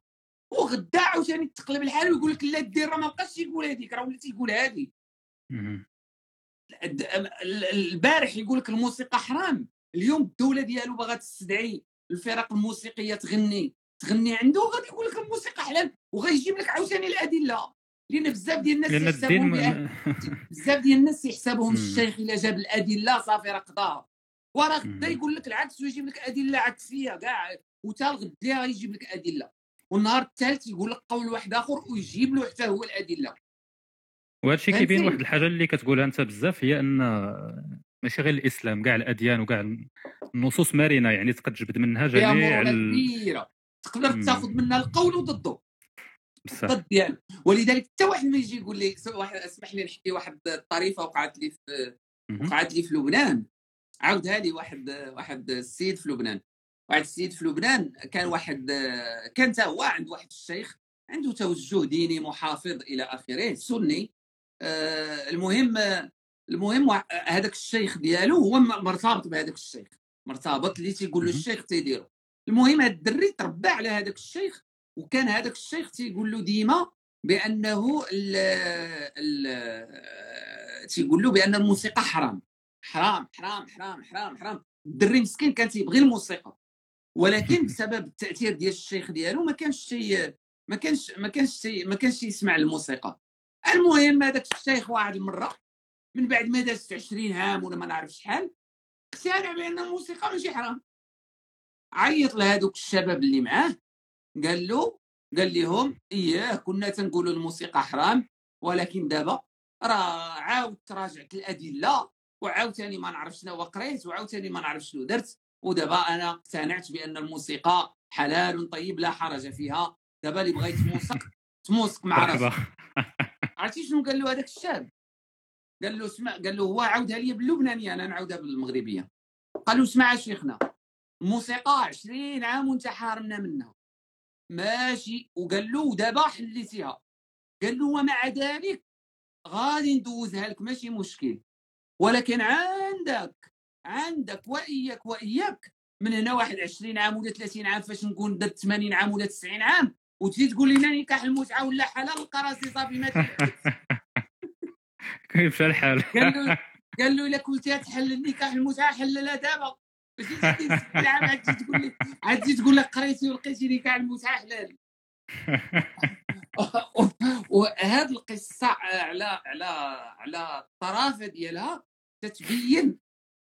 H: وغدا عاوتاني تقلب الحال ويقول لك لا دير راه ما بقاش يقول هذيك راه ولا تيقول هذه. البارح يقول لك الموسيقى حرام. اليوم الدولة ديالو باغا تستدعي الفرق الموسيقية تغني تغني عنده غادي يقول لك الموسيقى حلال وغيجيب لك عاوتاني الأدلة. لأن بزاف ديال الناس
B: ما-
H: بزاف ديال الناس يحسبهم. الشيخ إلا جاب الأدلة صافي راه قضاها وراه غدا. يقول لك العكس ويجيب لك أدلة عكسية كاع وتا الغد يجيب لك أدلة والنهار الثالث يقول لك قول واحد آخر ويجيب له حتى هو الأدلة
B: وهذا الشيء كيبين؟ واحد الحاجة اللي كتقولها أنت بزاف هي أن ماشي غير الإسلام كاع الأديان وكاع النصوص مرنة يعني تقدر تجبد منها جميع ال-
H: تقدر. تاخذ منها القول وضده الضد ديالو ولذلك حتى واحد ما يجي يقول لي واحد اسمح لي نحكي واحد الطريفة وقعت لي في. وقعت لي في لبنان. عاودها لي واحد واحد السيد في لبنان. واحد السيد في لبنان كان واحد كان تا هو عند واحد الشيخ عنده توجه ديني محافظ إلى آخره سني. آه، المهم المهم هذاك الشيخ ديالو هو مرتبط بهذاك الشيخ. مرتبط اللي تيقول له. الشيخ تيديرو. المهم هذا الدري تربى على هذاك الشيخ وكان هذاك الشيخ تيقول له ديما بأنه ال ال تيقول له بأن الموسيقى حرام. حرام حرام حرام حرام حرام. الدري مسكين كان تيبغي الموسيقى. ولكن <laughs> بسبب التأثير ديال الشيخ ديالو ما كانش تي ما كانش ما كانش تي ما كانش يسمع الموسيقى. المهم هذاك الشيخ واحد المره من بعد ما دازت 20 عام ولا ما نعرف شحال اقتنع بأن الموسيقى ماشي حرام. عيط لهذوك الشباب اللي معاه قال له قال لهم إياه كنا تنقولوا الموسيقى حرام ولكن دابا راه عاود تراجعت الأدلة وعاوتاني ما نعرف شنو قريت وعاوتاني ما نعرف شنو درت ودابا أنا اقتنعت بأن الموسيقى حلال طيب لا حرج فيها. دابا اللي بغى يتموسق تموسق مع راسك <laughs> عرفتي شنو قال له هذاك الشاب؟ قال له اسمع قال له هو عاودها لي باللبنانيه أنا نعاودها بالمغربية. قال له اسمع شيخنا الموسيقى 20 عام وانت حارمنا منها. ماشي. وقال له دابا حليتيها قال له ومع ذلك غادي ندوزها لك ماشي مشكل. ولكن عندك عندك وإياك وإياك من هنا واحد 20 عام ولا 30 عام فاش نكون درت 80 عام ولا 90 عام؟ وتجي تقول لنا نكاح المتعة ولا حلال لقى راسي صافي ما <laughs>
B: كيف الحال؟
H: قال له قال له الا كنتي تحل النكاح المتعه حللها دابا. ماشي تجي 60 عام عاد تقول لي عاد تقول لك قريتي ولقيتي نكاح المتعه حلال <laughs> وهذه القصة على على على الطرافه ديالها تتبين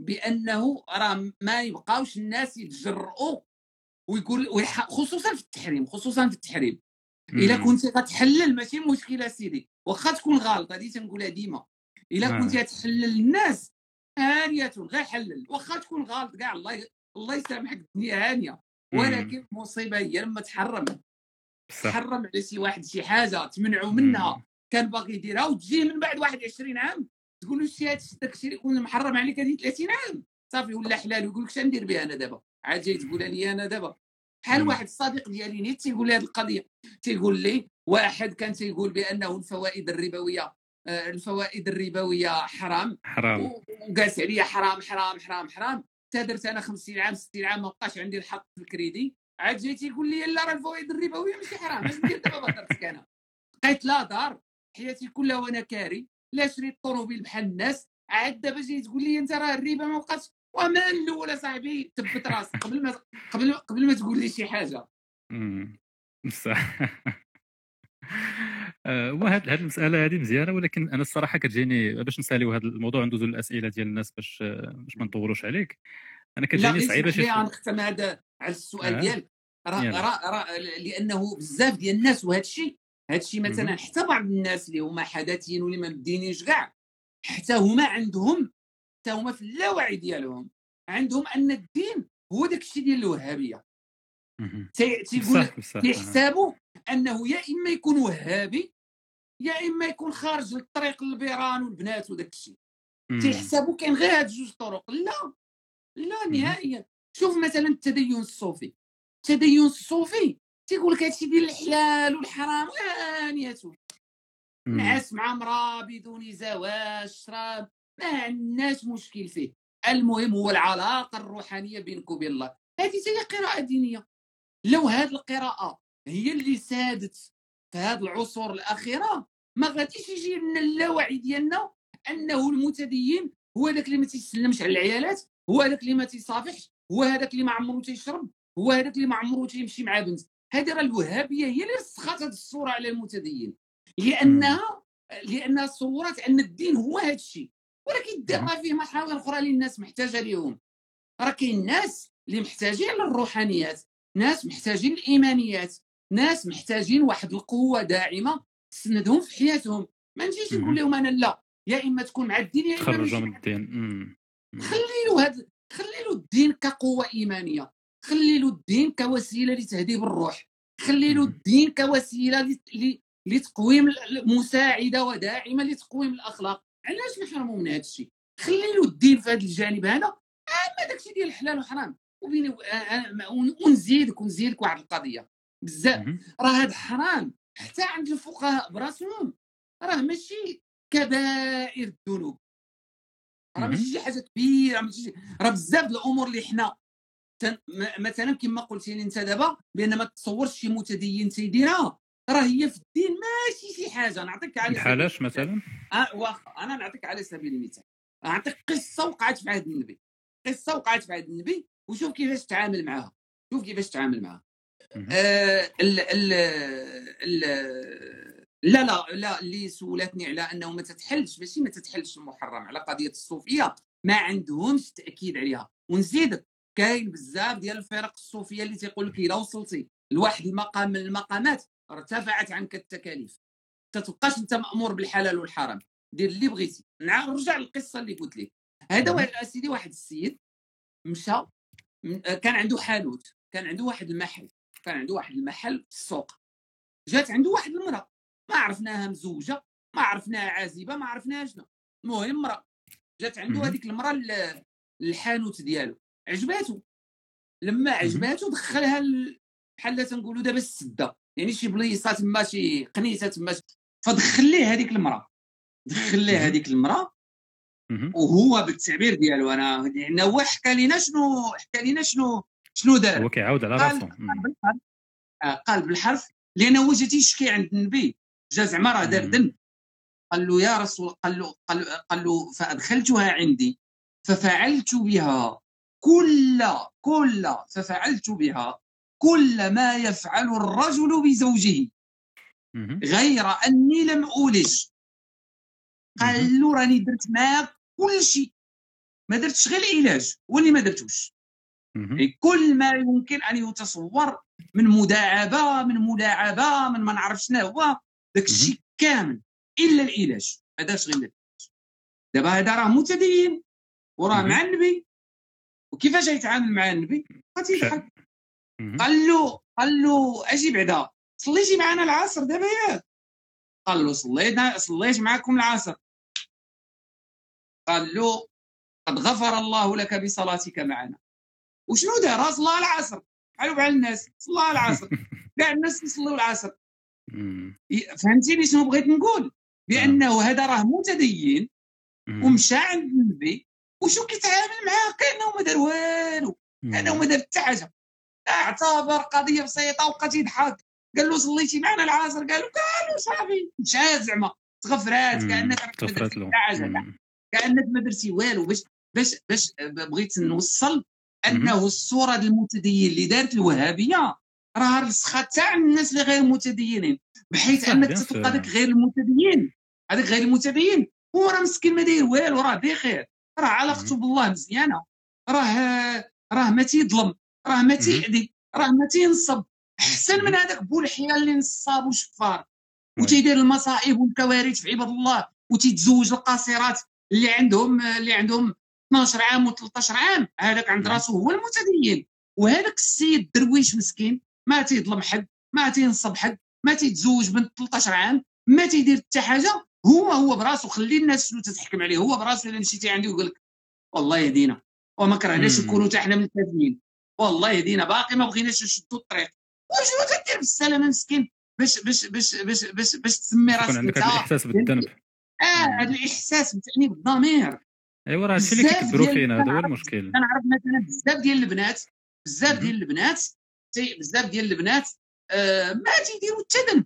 H: بأنه راه ما يبقاوش الناس يتجرؤوا ويقول ويح- خصوصا في التحريم خصوصا في التحريم
B: إلا.
H: كنت غتحلل ماشي مشكلة سيدي واخا تكون غلط هذه تنقولها ديما إلا
B: آه.
H: كنت غتحلل الناس هانيه غير حلل واخا تكون غلط كاع الله الله يسامحك الدنيا هانيه ولكن المصيبه هي لما تحرم. تحرم على شي واحد شي حاجة تمنعوا منها. كان باغي يديرها وتجي من بعد واحد 20 عام تقول له شي هادشي داك الشيء اللي يكون محرم عليك هذه 30 عام. صافي ولا حلال ويقول لك اش ندير بها أنا دابا؟ عاد جاي تقولها لي أنا دابا. بحال. واحد الصديق ديالي نيت تيقول لي هذه القضية. تيقول لي واحد كان تيقول بأنه الفوائد الربوية. الفوائد الربوية حرام
B: حرام.
H: و- وقاس عليا حرام حرام حرام حرام. تا درت أنا 50 عام 60 عام ما بقاش عندي الحق في الكريدي. عاد جاي تيقول لي لا راه الفوائد الربوية ماشي حرام اش ندير دابا بهضرتك أنا بقيت لا دار حياتي كلها وأنا كاري. لا شريت طوموبيل بحال الناس. عاد دابا جاي تقول لي أنت راه الربا ما بقاش. وما الأولى صاحبي تبت راسك قبل ما قبل قبل ما تقول لي شي حاجة.
B: مم. <laughs> آه، وهاد هاد المسألة هذه مزيانة ولكن أنا الصراحة كتجيني باش نساليو هذا الموضوع ندوزو للأسئلة ديال الناس باش باش ما نطولوش عليك أنا
H: لا
B: كتجيني
H: صعيبة
B: شي
H: لي نختم هذا على السؤال
B: آه.
H: ديالك راه لأنه بزاف ديال الناس وهذا الشيء هذا الشيء مثلا. حتى بعض الناس اللي هما حداثيين واللي ما مدينينش كاع حتى هما عندهم حتى هما في اللاوعي ديالهم عندهم أن الدين هو داك الشيء ديال الوهابية تيقول. كيحسابوا أنه يا إما يكون وهابي يا إما يكون خارج الطريق البيران والبنات وداك الشيء. تيحسبوا كاين غير هاد جوج طرق. لا لا نهائيا. شوف مثلا التدين الصوفي. التدين الصوفي تيقول لك هادشي ديال الحلال والحرام انيته. نعس مع امراه بدون زواج شراب. ما عندناش مشكل فيه. المهم هو العلاقة الروحانية بينك وبين الله. هذه هي قراءة دينية. لو هذه القراءة هي اللي سادت في هذه العصور الأخيرة. ما غاديش يجي لنا اللاوعي ديالنا أنه المتدين هو هذاك اللي ما تيسلمش على العيالات هو هذاك اللي ما تيصافحش هو هذاك اللي ما عمره تيشرب هو هذاك اللي ما عمره تيمشي مع بنت. هذه راه الوهابية هي اللي رسخت هذه الصورة على المتدين. لأنها لانها صورت أن الدين هو هذا الشيء. ولكن الدين راه فيه محاور أخرى اللي الناس محتاجة ليهم. راه كاين ناس اللي محتاجين للروحانيات ناس محتاجين الايمانيات ناس محتاجين واحد القوة داعمة تسندهم في حياتهم. ما نجيش. نقول لهم أنا لا يا إما تكون مع الدين يا إما
B: تخرجوا من الدين.
H: خلي له هاد خلي له الدين كقوة إيمانية. خلي له الدين كوسيلة لتهذيب الروح. خلي له. الدين كوسيلة لت- لتقويم مساعدة وداعمة لتقويم الأخلاق. علاش نحرموا من هذا الشيء؟ خلي له الدين في هذا الجانب هذا أما داك الشيء ديال الحلال والحرام. ونزيدك ونزيدك واحد القضية. بزاف. راه هذا حرام حتى عند الفقهاء براسهم راه ماشي كبائر الذنوب. راه. ماشي شي حاجة كبيرة ماشي شي- راه بزاف الأمور اللي حنا مثلا كما قلتي لي أنت دابا بأن ما تصورش شي متدين تيديرها راه هي في الدين ماشي شي حاجة. نعطيك على
B: بحالاش
H: المثال.
B: مثلا؟
H: آه واخا أنا نعطيك على سبيل المثال. نعطيك قصة وقعت في عهد النبي. قصة وقعت في عهد النبي وشوف كيفاش تعامل معها شوف كيفاش تعامل معها ال ال ال لا لا لا اللي سولتني على أنه ما تتحلش ماشي ما تتحلش المحرم على قضية الصوفية ما عندهمش تأكيد عليها. ونزيدك كاين بزاف ديال الفرق الصوفية اللي تيقول لك إلا وصلتي لواحد المقام من المقامات ارتفعت عنك التكاليف. تتبقاش أنت مأمور بالحلال والحرام. دير اللي بغيتي. نرجع للقصة اللي قلت لك. هذا. واحد أسيدي واحد السيد مشى كان عنده حانوت كان عنده واحد المحل. كان عنده واحد المحل في السوق. جات عنده واحد المرأة. ما عرفناها مزوجة ما عرفناها عازبة ما عرفناها شنو. المهم امراه جات عنده. هذيك المرأة للحانوت ديالو. عجباتو. لما عجباتو دخلها بحال تنقولوا دابا السدة. يعني شي بليصة تما شي قنيته تما. فدخل ليه هذيك المرأة. دخل ليه. هذيك
B: المرأة.
H: وهو بالتعبير ديالو أنا لأن هو حكى لنا شنو حكى لنا شنو شنو دار؟
B: هو كيعاود على.
H: بالحرف. آه، قال بالحرف لأنه هو جا تيشكي عند النبي. جا زعما راه دار. ذنب قال له يا رسول قال له قال له, قال له فأدخلتها عندي ففعلت بها. كل كل ففعلت بها. كل ما يفعل الرجل بزوجه. غير أني لم أولج. قال له راني درت معاك كل شيء. ما درتش غير العلاج. هو اللي ما درتوش.
B: مهم.
H: يعني كل ما يمكن أن يتصور من مداعبة من ملاعبة من ما نعرف شنو هو داك الشيء كامل إلا العلاج ما دارش غير العلاج دابا هذا راه متدين وراه. مع النبي. وكيفاش غيتعامل مع النبي؟ غادي يضحك. قال له قال له أجي بعدا. صليتي معنا العصر دابا ياك قال له صلينا صليت معكم العصر. قال له قد غفر الله لك بصلاتك معنا. وشنو دار صلى العصر. بحالو بحال الناس. صلى العصر. <laughs> كاع الناس يصلوا العصر. فهمتيني شنو بغيت نقول؟ بأنه هذا راه متدين. ومشى عند النبي. وشو كيتعامل معاه؟ كانه ما دار والو. كانه ما دار حتى حاجة. اعتبر قضية بسيطة وبقى تيضحك قال له صليتي معنا العصر؟ قال له قال له صافي. مشى زعما. تغفرات. كأنك ما درتي
B: حاجة.
H: كأنك ما درتي والو. باش باش باش بغيت نوصل أنه الصورة ديال المتدين اللي دارت الوهابية راه رسخت حتى عند الناس اللي غير متدينين بحيث أنك
B: bien
H: تلقى
B: sûr.
H: داك غير المتدين هذاك غير المتدين هو راه مسكين ما داير والو راه بخير. راه علاقته بالله مزيانة. راه راه ما تيظلم. راه ما تيأذي. راه ما تينصب. أحسن من هذاك بولحيا اللي نصاب وشفار. وتيدير المصائب والكوارث في عباد الله. وتيتزوج القاصرات اللي عندهم اللي عندهم 12 عام و13 عام هذاك عند
B: نعم.
H: راسه هو المتدين. وهذاك السيد درويش مسكين ما تيظلم حد ما تينصب حد ما تيتزوج بنت 13 عام ما تيدير حتى حاجة هو هو براسو خلي الناس شنو تتحكم عليه هو براسو إلا مشيتي عنده يقول لك والله يهدينا وما كرهناش. نكونوا حتى حنا الكافيين والله يهدينا باقي ما بغيناش نشدوا الطريق. وشنو تدير بالسلامة مسكين؟ باش باش باش باش باش, باش تسمي
B: يكون
H: راسك
B: عندك
H: انت
B: هذا الإحساس بالذنب.
H: آه هذا الإحساس بتانيب الضمير
B: ايوا راه هادشي اللي كيكبروا فينا هذا هو المشكل.
H: كنعرف مثلا بزاف ديال البنات بزاف. ديال البنات بزاف ديال البنات آه ما تيديروا حتى ذنب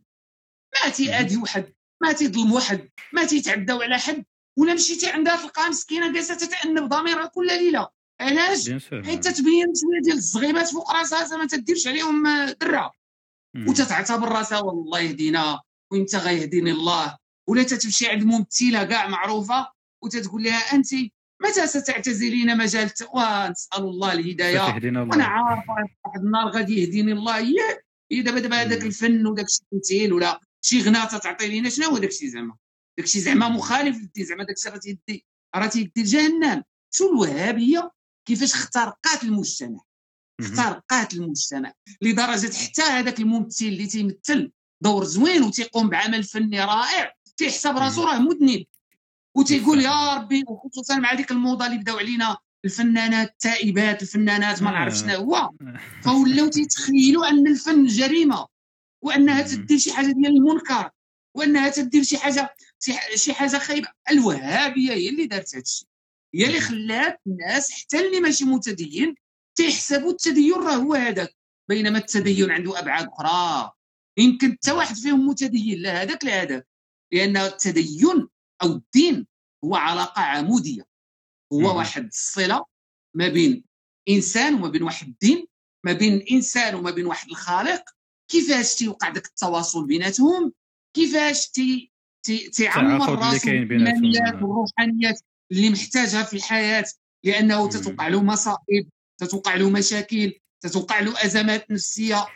H: ما تيأذيوا حد ما تيظلموا حد ما تيتعداو على حد. ولا مشيتي عندها تلقاها مسكينة جالسة تتأنب ضميرها كل ليلة. علاش؟ حيت تتبين شوية ديال الزغيبات فوق راسها زعما ما تديرش عليهم آه،
B: درة.
H: وتتعتبر راسها والله يهدينا وإنت غيهديني الله. ولا تتمشي عند ممثلة كاع معروفة. وتتقول لها أنت متى ستعتزلين مجال التقوى نسال الله الهداية.
B: وأنا
H: عارفة واحد النهار غادي يهديني الله. ياك هي دابا دابا هذاك. الفن وداك الشيء التمثيل ولا شي غناء تتعطي لينا شنو هو داك الشيء زعما؟ داك الشيء زعما مخالف للدين. زعما داك الشيء راه تيدي راه تيدي لجهنم. شو الوهابيه كيفاش اخترقات المجتمع. اخترقات المجتمع. لدرجة حتى هذاك الممثل اللي تيمثل دور زوين وتيقوم بعمل فني رائع تيحسب راسو راه مذنب وتيقول. يا ربي وخصوصا مع ديك الموضة اللي بداو علينا الفنانات التائبات الفنانات ما نعرف. شنو هو <laughs> فولاو تيتخيلوا أن الفن جريمة
B: وأنها.
H: تدير شي حاجة ديال المنكر وأنها تدير شي حاجة شي- شي حاجة خايبة الوهابية هي اللي دارت هذا الشيء هي اللي خلات الناس حتى اللي ماشي متدين تيحسبوا التدين راه هو هذاك بينما التدين عنده أبعاد أخرى يمكن حتى واحد فيهم متدين لا هذاك لا هذاك لأن التدين أو الدين هو علاقة عمودية هو
B: مم.
H: واحد الصلة ما بين إنسان وما بين واحد الدين ما بين إنسان وما بين واحد الخالق كيفاش تيوقع داك التواصل بيناتهم كيفاش تي تعمر راسو. بالايمانيات والروحانيات اللي محتاجها في الحياة لأنه
B: مم.
H: تتوقع له مصائب تتوقع له مشاكل تتوقع له أزمات نفسية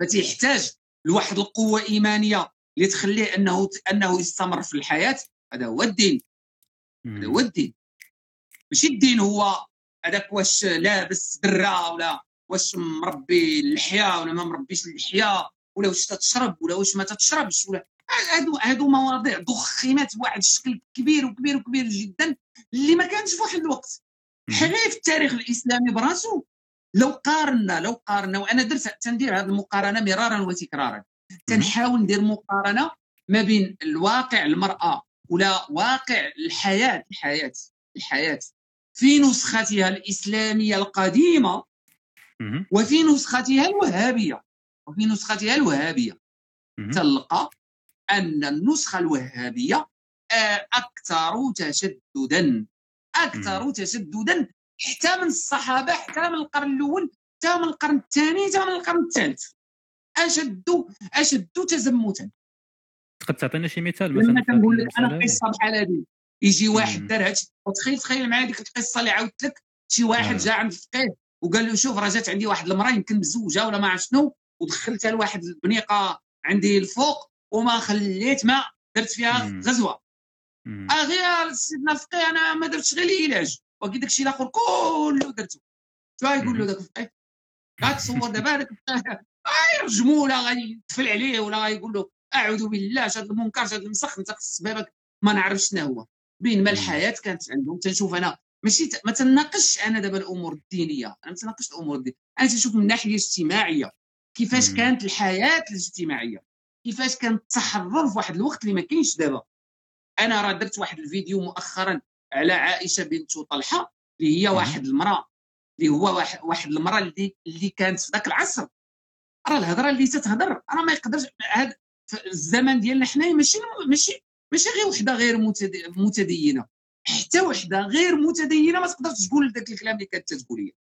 H: فتيحتاج لواحد القوة إيمانية اللي تخليه أنه أنه يستمر في الحياة هذا هو الدين. هذا هو الدين. ماشي الدين هو هذاك واش لابس دره ولا واش مربي اللحية ولا ما مربيش اللحية ولا واش تتشرب ولا واش ما تتشربش ولا هادو هادو مواضيع ضخمات بواحد الشكل كبير وكبير وكبير جدا اللي ما كانش في واحد الوقت. في التاريخ الإسلامي براسو لو قارنا لو قارنا وأنا درت تندير هذه المقارنة مرارا وتكرارا. تنحاول ندير مقارنة ما بين الواقع المرأة ولا واقع الحياة الحياة الحياة. في نسختها الإسلامية
B: القديمة.
H: وفي نسختها الوهابية. وفي نسختها
B: الوهابية.
H: تلقى أن النسخة الوهابية آه، أكثر تشددا أكثر تشددا حتى من الصحابة حتى من القرن الأول حتى من القرن الثاني حتى من القرن الثالث. أشد أشد تزمتا
B: تقدر تعطينا شي مثال مثلا
H: لما كنقول لك
B: أنا؟
H: قصة بحال هذه يجي واحد. دار هادشي وتخيل تخيل معايا ديك القصة اللي عاودت لك شي واحد
B: آه.
H: جا عند الفقيه وقال له شوف راه جات عندي واحد المرأة يمكن مزوجه ولا ما عرف شنو ودخلتها لواحد البنيقة عندي الفوق وما خليت ما درت فيها. غزوة
B: مم.
H: آه غير سيدنا الفقيه أنا ما درتش غير العلاج ولكن داكشي الآخر كله درته شو غايقول له. داك الفقيه غتصور دابا هذاك الفقيه غيرجمو ولا غيتفل عليه ولا غيقول له أعوذ بالله شاد المنكر شاد المسخ انت خص بابك ما نعرفش شنو هو. بينما. الحياة كانت عندهم. تنشوف أنا ماشي ت... ما تناقش أنا دابا الأمور الدينية. أنا ما تناقش الأمور الدينيه أنا تنشوف من الناحية الاجتماعية. كيفاش
B: مم.
H: كانت الحياة الاجتماعية؟ كيفاش كان التحرر في واحد الوقت اللي ما كاينش دابا؟ أنا راه درت واحد الفيديو مؤخرا على عائشة بنت طلحة اللي هي. واحد المرأة اللي هو واحد واحد المرأة اللي اللي كانت في ذاك العصر. راه الهضره اللي تتهضر راه ما يقدرش في الزمن ديالنا حنايا ماشي ماشي ماشي غير وحده غير متد- متدينه. حتى وحده غير متدينه ما تقدرش تقول ذاك الكلام اللي كانت تقول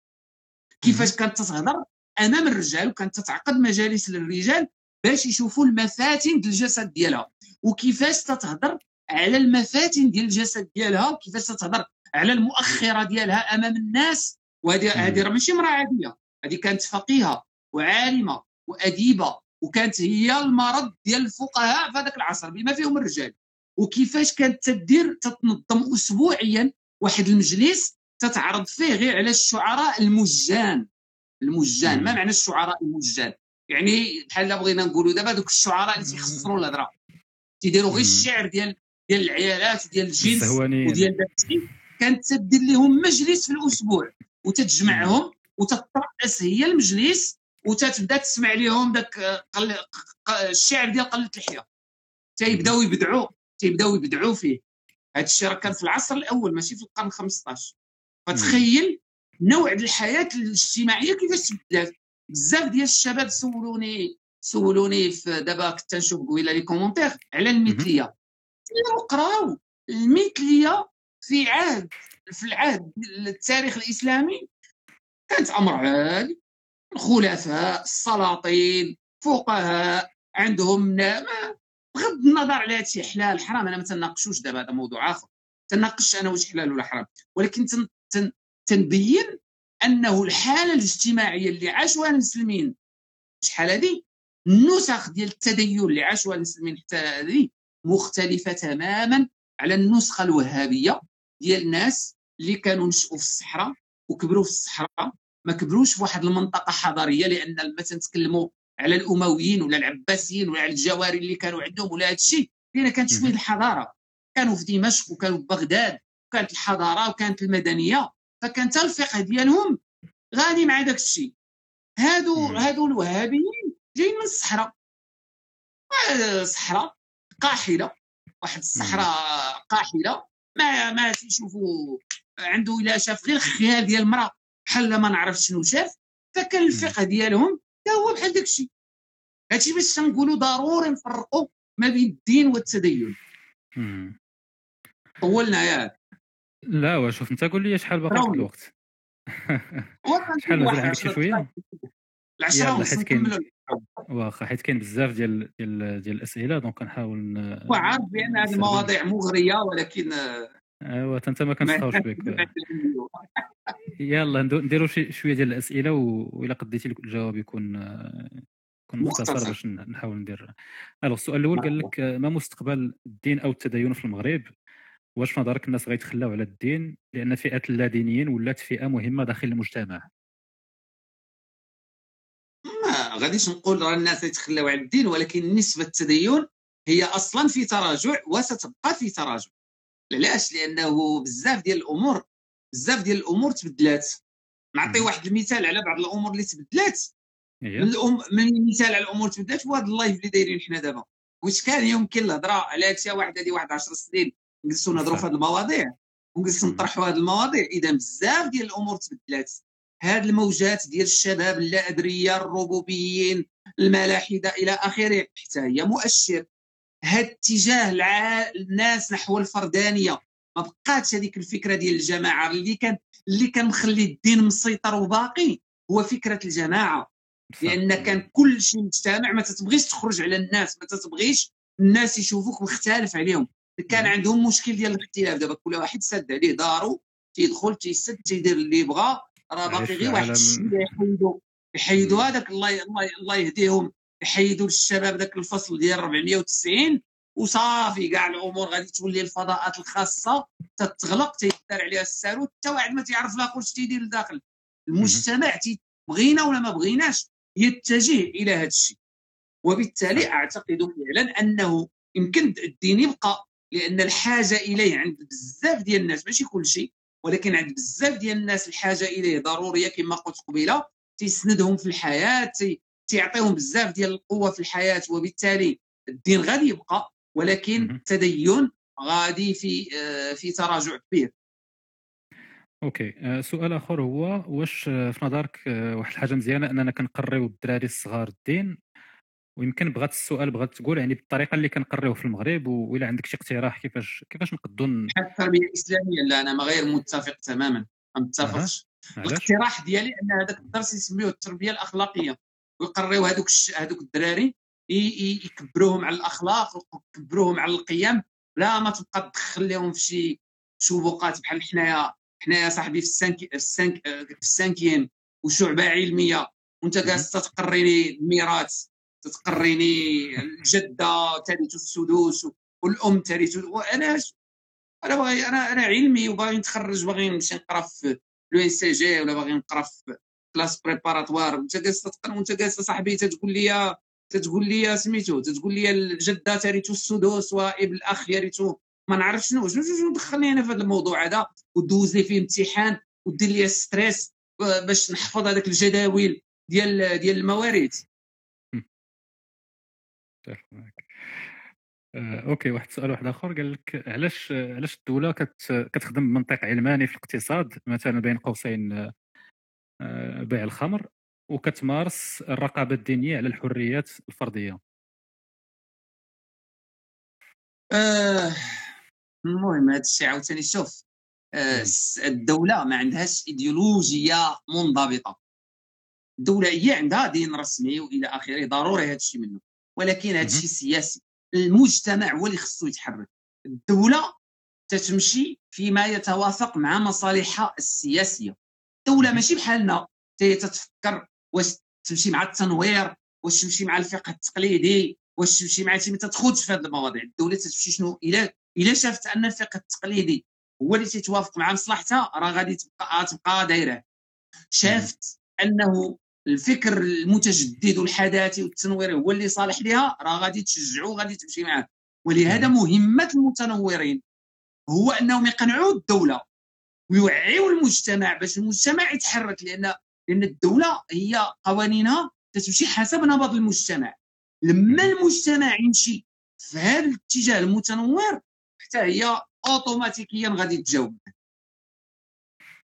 H: كيفاش كانت تتهضر؟ امام الرجال وكانت تتعقد مجالس للرجال باش يشوفوا المفاتن ديال الجسد ديالها. وكيفاش تتهضر على المفاتن ديال الجسد ديالها؟ وكيفاش تتهضر على المؤخرة ديالها أمام الناس؟ وهذه. هذه راه ماشي امرأة عادية. هذه كانت فقيهة وعالمة. وأديبة وكانت هي المرض ديال الفقهاء في هذاك العصر بما فيهم الرجال. وكيفاش كانت تدير تتنظم اسبوعيا واحد المجلس تتعرض فيه غير على الشعراء المجان. المجان ما. معنى الشعراء المجان؟ يعني بحال لا بغينا نقولوا دابا دوك الشعراء اللي تيخسروا الهضرة. تيديروا غير. الشعر ديال ديال العيالات وديال الجنس. وديال داكشي كانت تدير لهم مجلس في الأسبوع وتتجمعهم وتترأس هي المجلس وتتبدا تسمع لهم داك الشعر ديال قلة اللحيه تيبداو يبدعوا تيبداو يبدعوا فيه. هذا الشيء راه كان في العصر الأول ماشي في القرن 15 فتخيل نوع الحياة الاجتماعية كيفاش تبدلات بزاف ديال الشباب سولوني سولوني في دابا كنت نشوف قبيلة les commentaires على المثليه سيروا قراو المثليه في عهد في العهد التاريخ الإسلامي كانت أمر عادي الخلفاء السلاطين فقهاء عندهم بغض النظر على هادشي حلال حرام أنا ما تناقشوش دابا هذا موضوع آخر. تناقش أنا واش حلال ولا حرام. ولكن تن تن تنبين أنه الحالة الاجتماعية اللي عاشوها المسلمين شحال هذه؟ النسخ ديال التدين اللي عاشوها المسلمين حتى هذه مختلفة تماما على النسخة الوهابية ديال الناس اللي كانوا نشأوا في الصحراء وكبروا في الصحراء. ما كبروش في واحد المنطقة حضارية لأن مثلا نتكلموا على الأمويين ولا العباسيين ولا على الجواري اللي كانوا عندهم ولا هذا الشيء لأن كانت
B: شوية.
H: الحضارة. كانوا في دمشق وكانوا في بغداد وكانت الحضارة وكانت المدنية. فكان حتى الفقه ديالهم غادي مع داك الشيء. هادو. هادو الوهابيين جايين من الصحراء. آه، صحراء قاحلة. واحد الصحراء قاحلة. ما ما تيشوفوا عنده الا شاف غير الخيال ديال المرأة. بحال ما نعرف شنو شاف فكان الفقه ديالهم حتى هو بحال داك الشيء هادشي باش تنقولوا ضروري نفرقوا ما بين الدين والتدين. طولنا ياك
B: لا وشوف انت قول لي شحال باقي. الوقت. شحال مازال عندك شوية؟
H: العشرة
B: يلا،
H: ونص
B: واخا حيت كاين بزاف ديال ديال ديال الأسئلة دونك كنحاول
H: وعارف بأن هذه المواضيع مغرية ولكن
B: ايوا حتى انت ما كنسخاوش بك. يلا نديروا شي شوية ديال الأسئلة و- وإلا قديتي الجواب يكون يكون مختصر. باش نحاول ندير. الوغ السؤال الأول قال لك ما مستقبل الدين أو التدين في المغرب؟ واش في نظرك الناس غيتخلاو على الدين لأن فئه اللادينيين ولات فئة مهمة داخل المجتمع؟
H: ما غاديش نقول راه الناس يتخلاو على الدين ولكن نسبة التدين هي أصلا في تراجع وستبقى في تراجع. علاش؟ لأنه بزاف ديال الأمور بزاف ديال الأمور تبدلات. نعطي. واحد المثال على بعض الأمور اللي تبدلات.
B: هي
H: من الأم... من المثال على الأمور تبدلات هو هذا اللايف اللي دايرين حنا دابا. واش كان يمكن الهضرة على هادشي واحد هذه واحد 10 سنين نجلسوا نهضروا في. هذه المواضيع؟ ونجلسوا. نطرحوا هذه المواضيع. إذا بزاف ديال الأمور تبدلات. هاد الموجات ديال الشباب اللا ادريه الربوبيين الملاحدة إلى آخره. حتى هي مؤشر. هاد اتجاه. الناس نحو الفردانية ما بقاتش هذيك الفكرة ديال الجماعة اللي كان اللي كان مخلي الدين مسيطر وباقي هو فكرة
B: الجماعة.
H: لأن كان كل شيء مجتمع ما تتبغيش تخرج على الناس ما تتبغيش الناس يشوفوك مختلف عليهم كان. عندهم مشكل ديال الاختلاف دابا كل واحد سد عليه دارو تيدخل تيسد تيدير اللي يبغى راه باقي غير واحد
B: عالم-
H: الشويه يحيدوا. هذاك الله الله الله يهديهم يحيدوا للشباب ذاك الفصل ديال 490 وصافي كاع الأمور غادي تولي الفضاءات الخاصة تتغلق تيدار عليها الساروت حتى واحد ما تيعرف لا كلشي تيدير لداخل. المجتمع بغينا ولا ما بغيناش يتجه إلى هذا الشيء. وبالتالي أعتقد فعلا أنه يمكن الدين يبقى لأن الحاجة إليه عند بزاف ديال الناس ماشي كل شيء ولكن عند بزاف ديال الناس الحاجة إليه ضرورية كما قلت قبيلة تيسندهم في الحياة تيعطيهم بزاف ديال القوة في الحياة وبالتالي الدين غادي يبقى ولكن. التدين غادي في آه، في تراجع كبير.
B: أوكي. آه، سؤال آخر هو واش في نظرك آه، واحد الحاجة مزيانة أننا كنقريو الدراري الصغار الدين؟ ويمكن بغات السؤال بغات تقول يعني بالطريقة اللي كنقريوه في المغرب وإلا عندك شي اقتراح كيفاش كيفاش نقدروا
H: بحال التربية الإسلامية لا أنا ما غير متفق تماما ما متفقش. الاقتراح ديالي أن هذاك الدرس يسميوه التربية الأخلاقية. ويقريو هذوك. هذوك الدراري. يكبروهم على الأخلاق ويكبروهم على القيم لا ما تبقى تدخل لهم في شي شبوقات بحال حنايا حنايا صاحبي في السانك في السانك في السانكيام وشعبة علمية وانت جالس تقريني الميراث تتقريني الجدة ترث السدوس والأم ترث وأنا أنا باغي أنا أنا علمي وباغي نتخرج باغي نمشي نقرا في l'ENCG ولا باغي نقرا في classes préparatoires وانت جالس تتقرا وانت جالس صاحبي تتقول لي تتقول لي سميتو تتقول لي الجده ترث السدس وابن الاخ يرث ما نعرف شنو شنو شنو دخلني أنا في هذا الموضوع هذا ودوز لي فيه امتحان ودير لي stress باش نحفظ هذاك الجداول ديال ديال
B: المواريث أوكي واحد السؤال واحد آخر. قال لك علاش علاش الدولة كت كتخدم بمنطق علماني في الاقتصاد؟ مثلا بين قوسين آه، بيع الخمر وكتمارس الرقابة الدينية على الحريات الفردية.
H: آه، المهم هذا الشيء عاوتاني شوف آه، الدولة ما عندهاش إيديولوجية منضبطة. الدولة هي عندها دين رسمي وإلى آخره ضروري هذا الشيء منه ولكن هذا. الشيء سياسي. المجتمع هو اللي خصو يتحرك. الدولة تتمشي فيما يتوافق مع مصالحها السياسية.
B: الدولة.
H: ماشي بحالنا. هي تتفكر واش تمشي مع التنوير واش تمشي مع الفقه التقليدي واش تمشي مع شي ما تدخلش في هذه المواضيع. الدولة تمشي شنو؟ إلى إلى شافت أن الفقه التقليدي هو اللي تيتوافق مع مصلحتها راه غادي تبقى تبقى دايرة. شافت أنه الفكر المتجدد والحداثي والتنويري هو اللي صالح لها راه غادي تشجعو غادي تمشي معاه ولهذا مهمة المتنورين هو أنهم يقنعوا الدولة ويوعيوا المجتمع باش المجتمع يتحرك لأن لأن الدولة هي قوانينها تتمشي حسب نبض المجتمع. لما المجتمع يمشي في هذا الاتجاه المتنور حتى هي اوتوماتيكيا غادي تجاوب.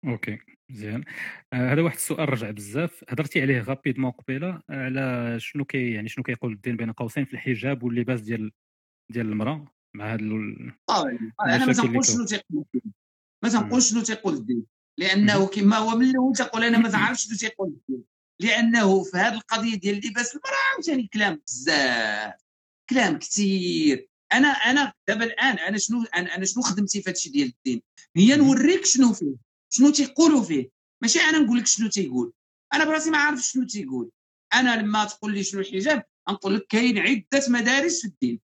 B: OK مزيان. آه، هذا واحد السؤال رجع بزاف. هضرتي عليه rapidement قبيلة على شنو كي يعني شنو كيقول الدين بين قوسين في الحجاب واللباس ديال ديال المرأة مع هاد ال-
H: طبعا أنا ما تنقولش. شنو تيقول ما تنقولش شنو تيقول الدين لأنه كما هو من الأول تقول أنا ما تعرفش شنو تيقول الدين لأنه في هذه القضية ديال لباس المرأة عاوتاني كلام بزاف كلام كثير أنا أنا دابا الآن أنا شنو أنا, أنا شنو خدمتي في هذا الشيء ديال الدين؟ هي نوريك شنو فيه شنو تيقولوا فيه. ماشي أنا نقول لك شنو تيقول. أنا براسي ما عارف شنو تيقول. أنا لما تقول لي شنو الحجاب نقول لك كاين عدة مدارس في الدين.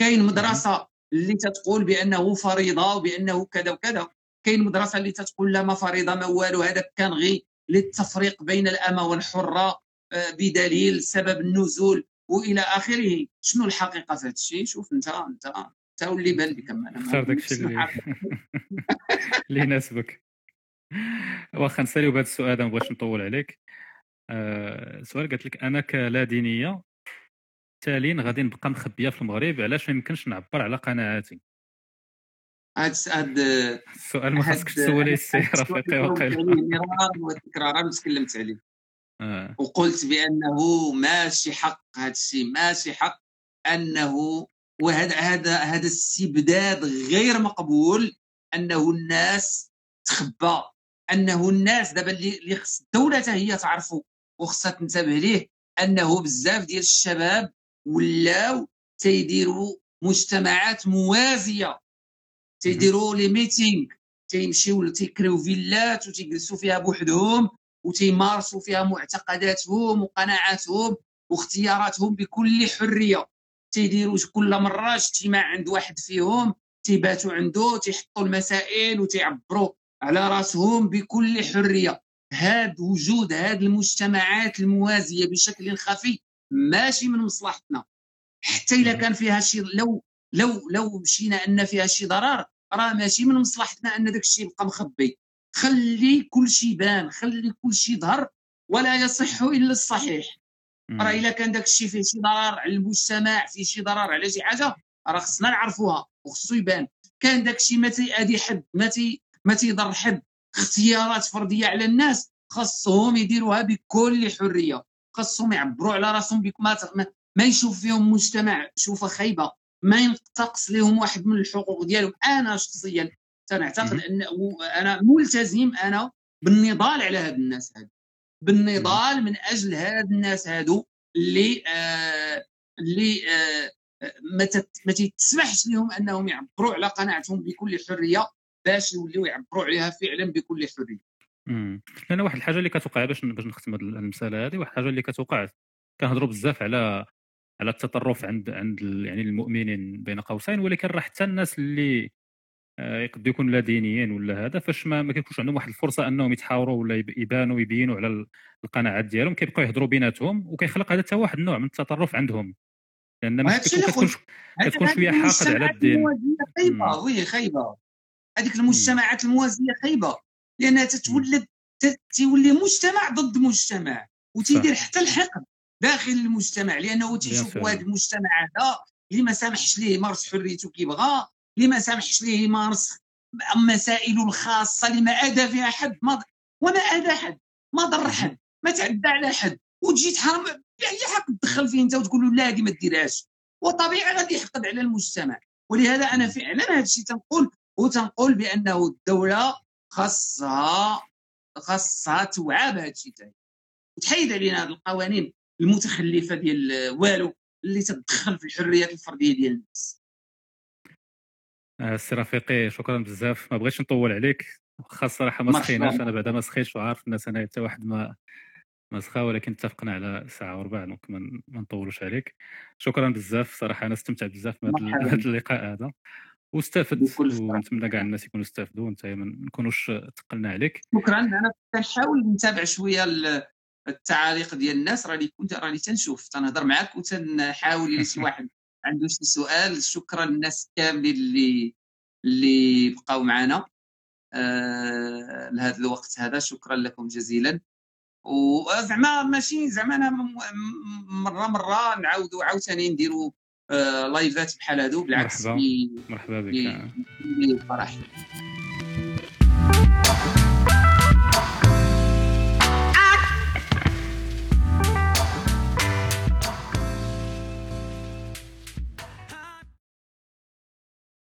H: كاين مدرسة اللي تتقول بأنه فريضة وبأنه كذا وكذا. كاين مدرسة اللي تتقول لا ما فريضة ما والو هذا كان غير للتفريق بين الأمة والحرة آه، بدليل سبب النزول وإلى آخره. شنو الحقيقة في هذا الشيء شوف أنت أنت أنت واللي بان أنا
B: اختار داك الشيء <laughs> اللي يناسبك. واخا نساليو بهذا السؤال ما بغيتش نطول عليك. آه، سؤال قالت لك أنا كلا دينية تالين غادي نبقى مخبيه في المغرب علاش ما يمكنش نعبر على قناعاتي؟
H: هاد هاد
B: السؤال ما
H: هاد-
B: خاصك تسولي السي رفيقي
H: مرارا وتكرارا تكلمت عليه.
B: آه.
H: وقلت بأنه ماشي حق هذا الشيء ماشي حق أنه وهذا هذا هذا استبداد غير مقبول أنه الناس تخبى أنه الناس دابا اللي خص الدولة حتى هي تعرفوا وخصها تنتبه ليه أنه بزاف ديال الشباب ولاو تيديروا مجتمعات موازية. تيديروا les meetings تيمشيو تيكريو فيلات وتيجلسوا فيها بوحدهم وتيمارسوا فيها معتقداتهم وقناعاتهم واختياراتهم بكل حريه تيديروا كل مره اجتماع عند واحد فيهم تيباتوا عنده تيحطوا المسائل وتيعبروا على راسهم بكل حريه هاد وجود هاد المجتمعات الموازيه بشكل خفي ماشي من مصلحتنا حتى الا كان فيها شي لو لو لو مشينا أن فيها شي ضرر راه ماشي من مصلحتنا أن داك الشيء يبقى مخبي. خلي كل شيء بان خلي كل شيء ظهر ولا يصح إلا الصحيح. راه إلا كان داك الشيء فيه شي ضرر على المجتمع فيه شي ضرر على شي حاجة راه خصنا نعرفوها وخصو يبان. كان داك الشيء ما تيأذي حد ما تي ما تيضر حد اختيارات فردية على الناس خاصهم يديروها بكل حرية خاصهم يعبروا على راسهم ما, ما يشوف فيهم مجتمع شوفة خايبة. ما ينتقص لهم واحد من الحقوق ديالهم أنا شخصيا تنعتقد. ان أنا ملتزم أنا بالنضال على هاد الناس هادو بالنضال من أجل هاد الناس هادو اللي آه اللي آه ما تسمحش لهم أنهم يعبروا على قناعتهم بكل حرية باش يوليو يعبروا عليها فعلا بكل حرية
B: مم. لأن واحد الحاجة اللي كتوقع باش باش نختم هذه المسألة هذه واحد الحاجة اللي كتوقع كنهضروا بزاف على على التطرف عند عند يعني المؤمنين بين قوسين ولكن راه حتى الناس اللي آه، يقد يكون لا دينيين ولا هذا فاش ما, ما كيكونش عندهم واحد الفرصة أنهم يتحاوروا ولا يب- يبانوا ويبينوا على ال- القناعات ديالهم كيبقاو يهضروا بيناتهم وكيخلق هذا حتى واحد النوع من التطرف عندهم. لأن ما كتكون كتكون شوية حاقد على الدين. خايبة.
H: وي خايبة. هذيك المجتمعات الموازية خايبة. لأنها تتولد تولي مجتمع ضد مجتمع وتيدير. حتى الحقد. داخل المجتمع لأنه تيشوف. هذا المجتمع هذا اللي ما سامحش ليه يمارس حريته كي بغى اللي ما سامحش ليه يمارس مسائله الخاصة اللي ما أذى فيها حد ما وما أذى حد ما ضر حد ما تعدى على حد وتجي تحرم باي حق تدخل فيه أنت وتقول له لا هذه ما ديرهاش. وطبيعي غادي يحقد على المجتمع. ولهذا أنا فعلا هذا الشيء تنقول وتنقول بأنه الدولة خاصها خاصها توعى بهذا الشيء وتحيد علينا هذه القوانين. المتخلفة ديال والو اللي تدخل في الحريات الفردية ديال الناس.
B: آه، السي رفيقي شكرا بزاف. ما بغيتش نطول عليك. واخا الصراحة ما. سخيناش. أنا بعدا ما سخيتش وعارف الناس أنا حتى واحد ما ما سخا ولكن اتفقنا على ساعة وربع donc ما نطولوش عليك. شكرا بزاف. صراحة أنا استمتعت بزاف بهذا اللقاء هذا. واستفدت. ونتمنى كاع الناس يكونوا استفدوا وانت ما نكونوش تقلنا عليك.
H: شكرا. أنا كنحاول نتابع شوية ال- التعاليق ديال الناس راني كنت راني تنشوف تنهضر معك وتنحاول الا شي <laughs> واحد عنده شي سؤال. شكرا للناس كاملين اللي اللي بقاو معنا آه لهذا الوقت هذا. شكرا لكم جزيلا. وزعما ماشي زعما أنا مرة مرة نعاودوا عاوتاني نديروا آه لايفات بحال هادو بالعكس
B: مرحبا.
H: في
B: مرحبا بك.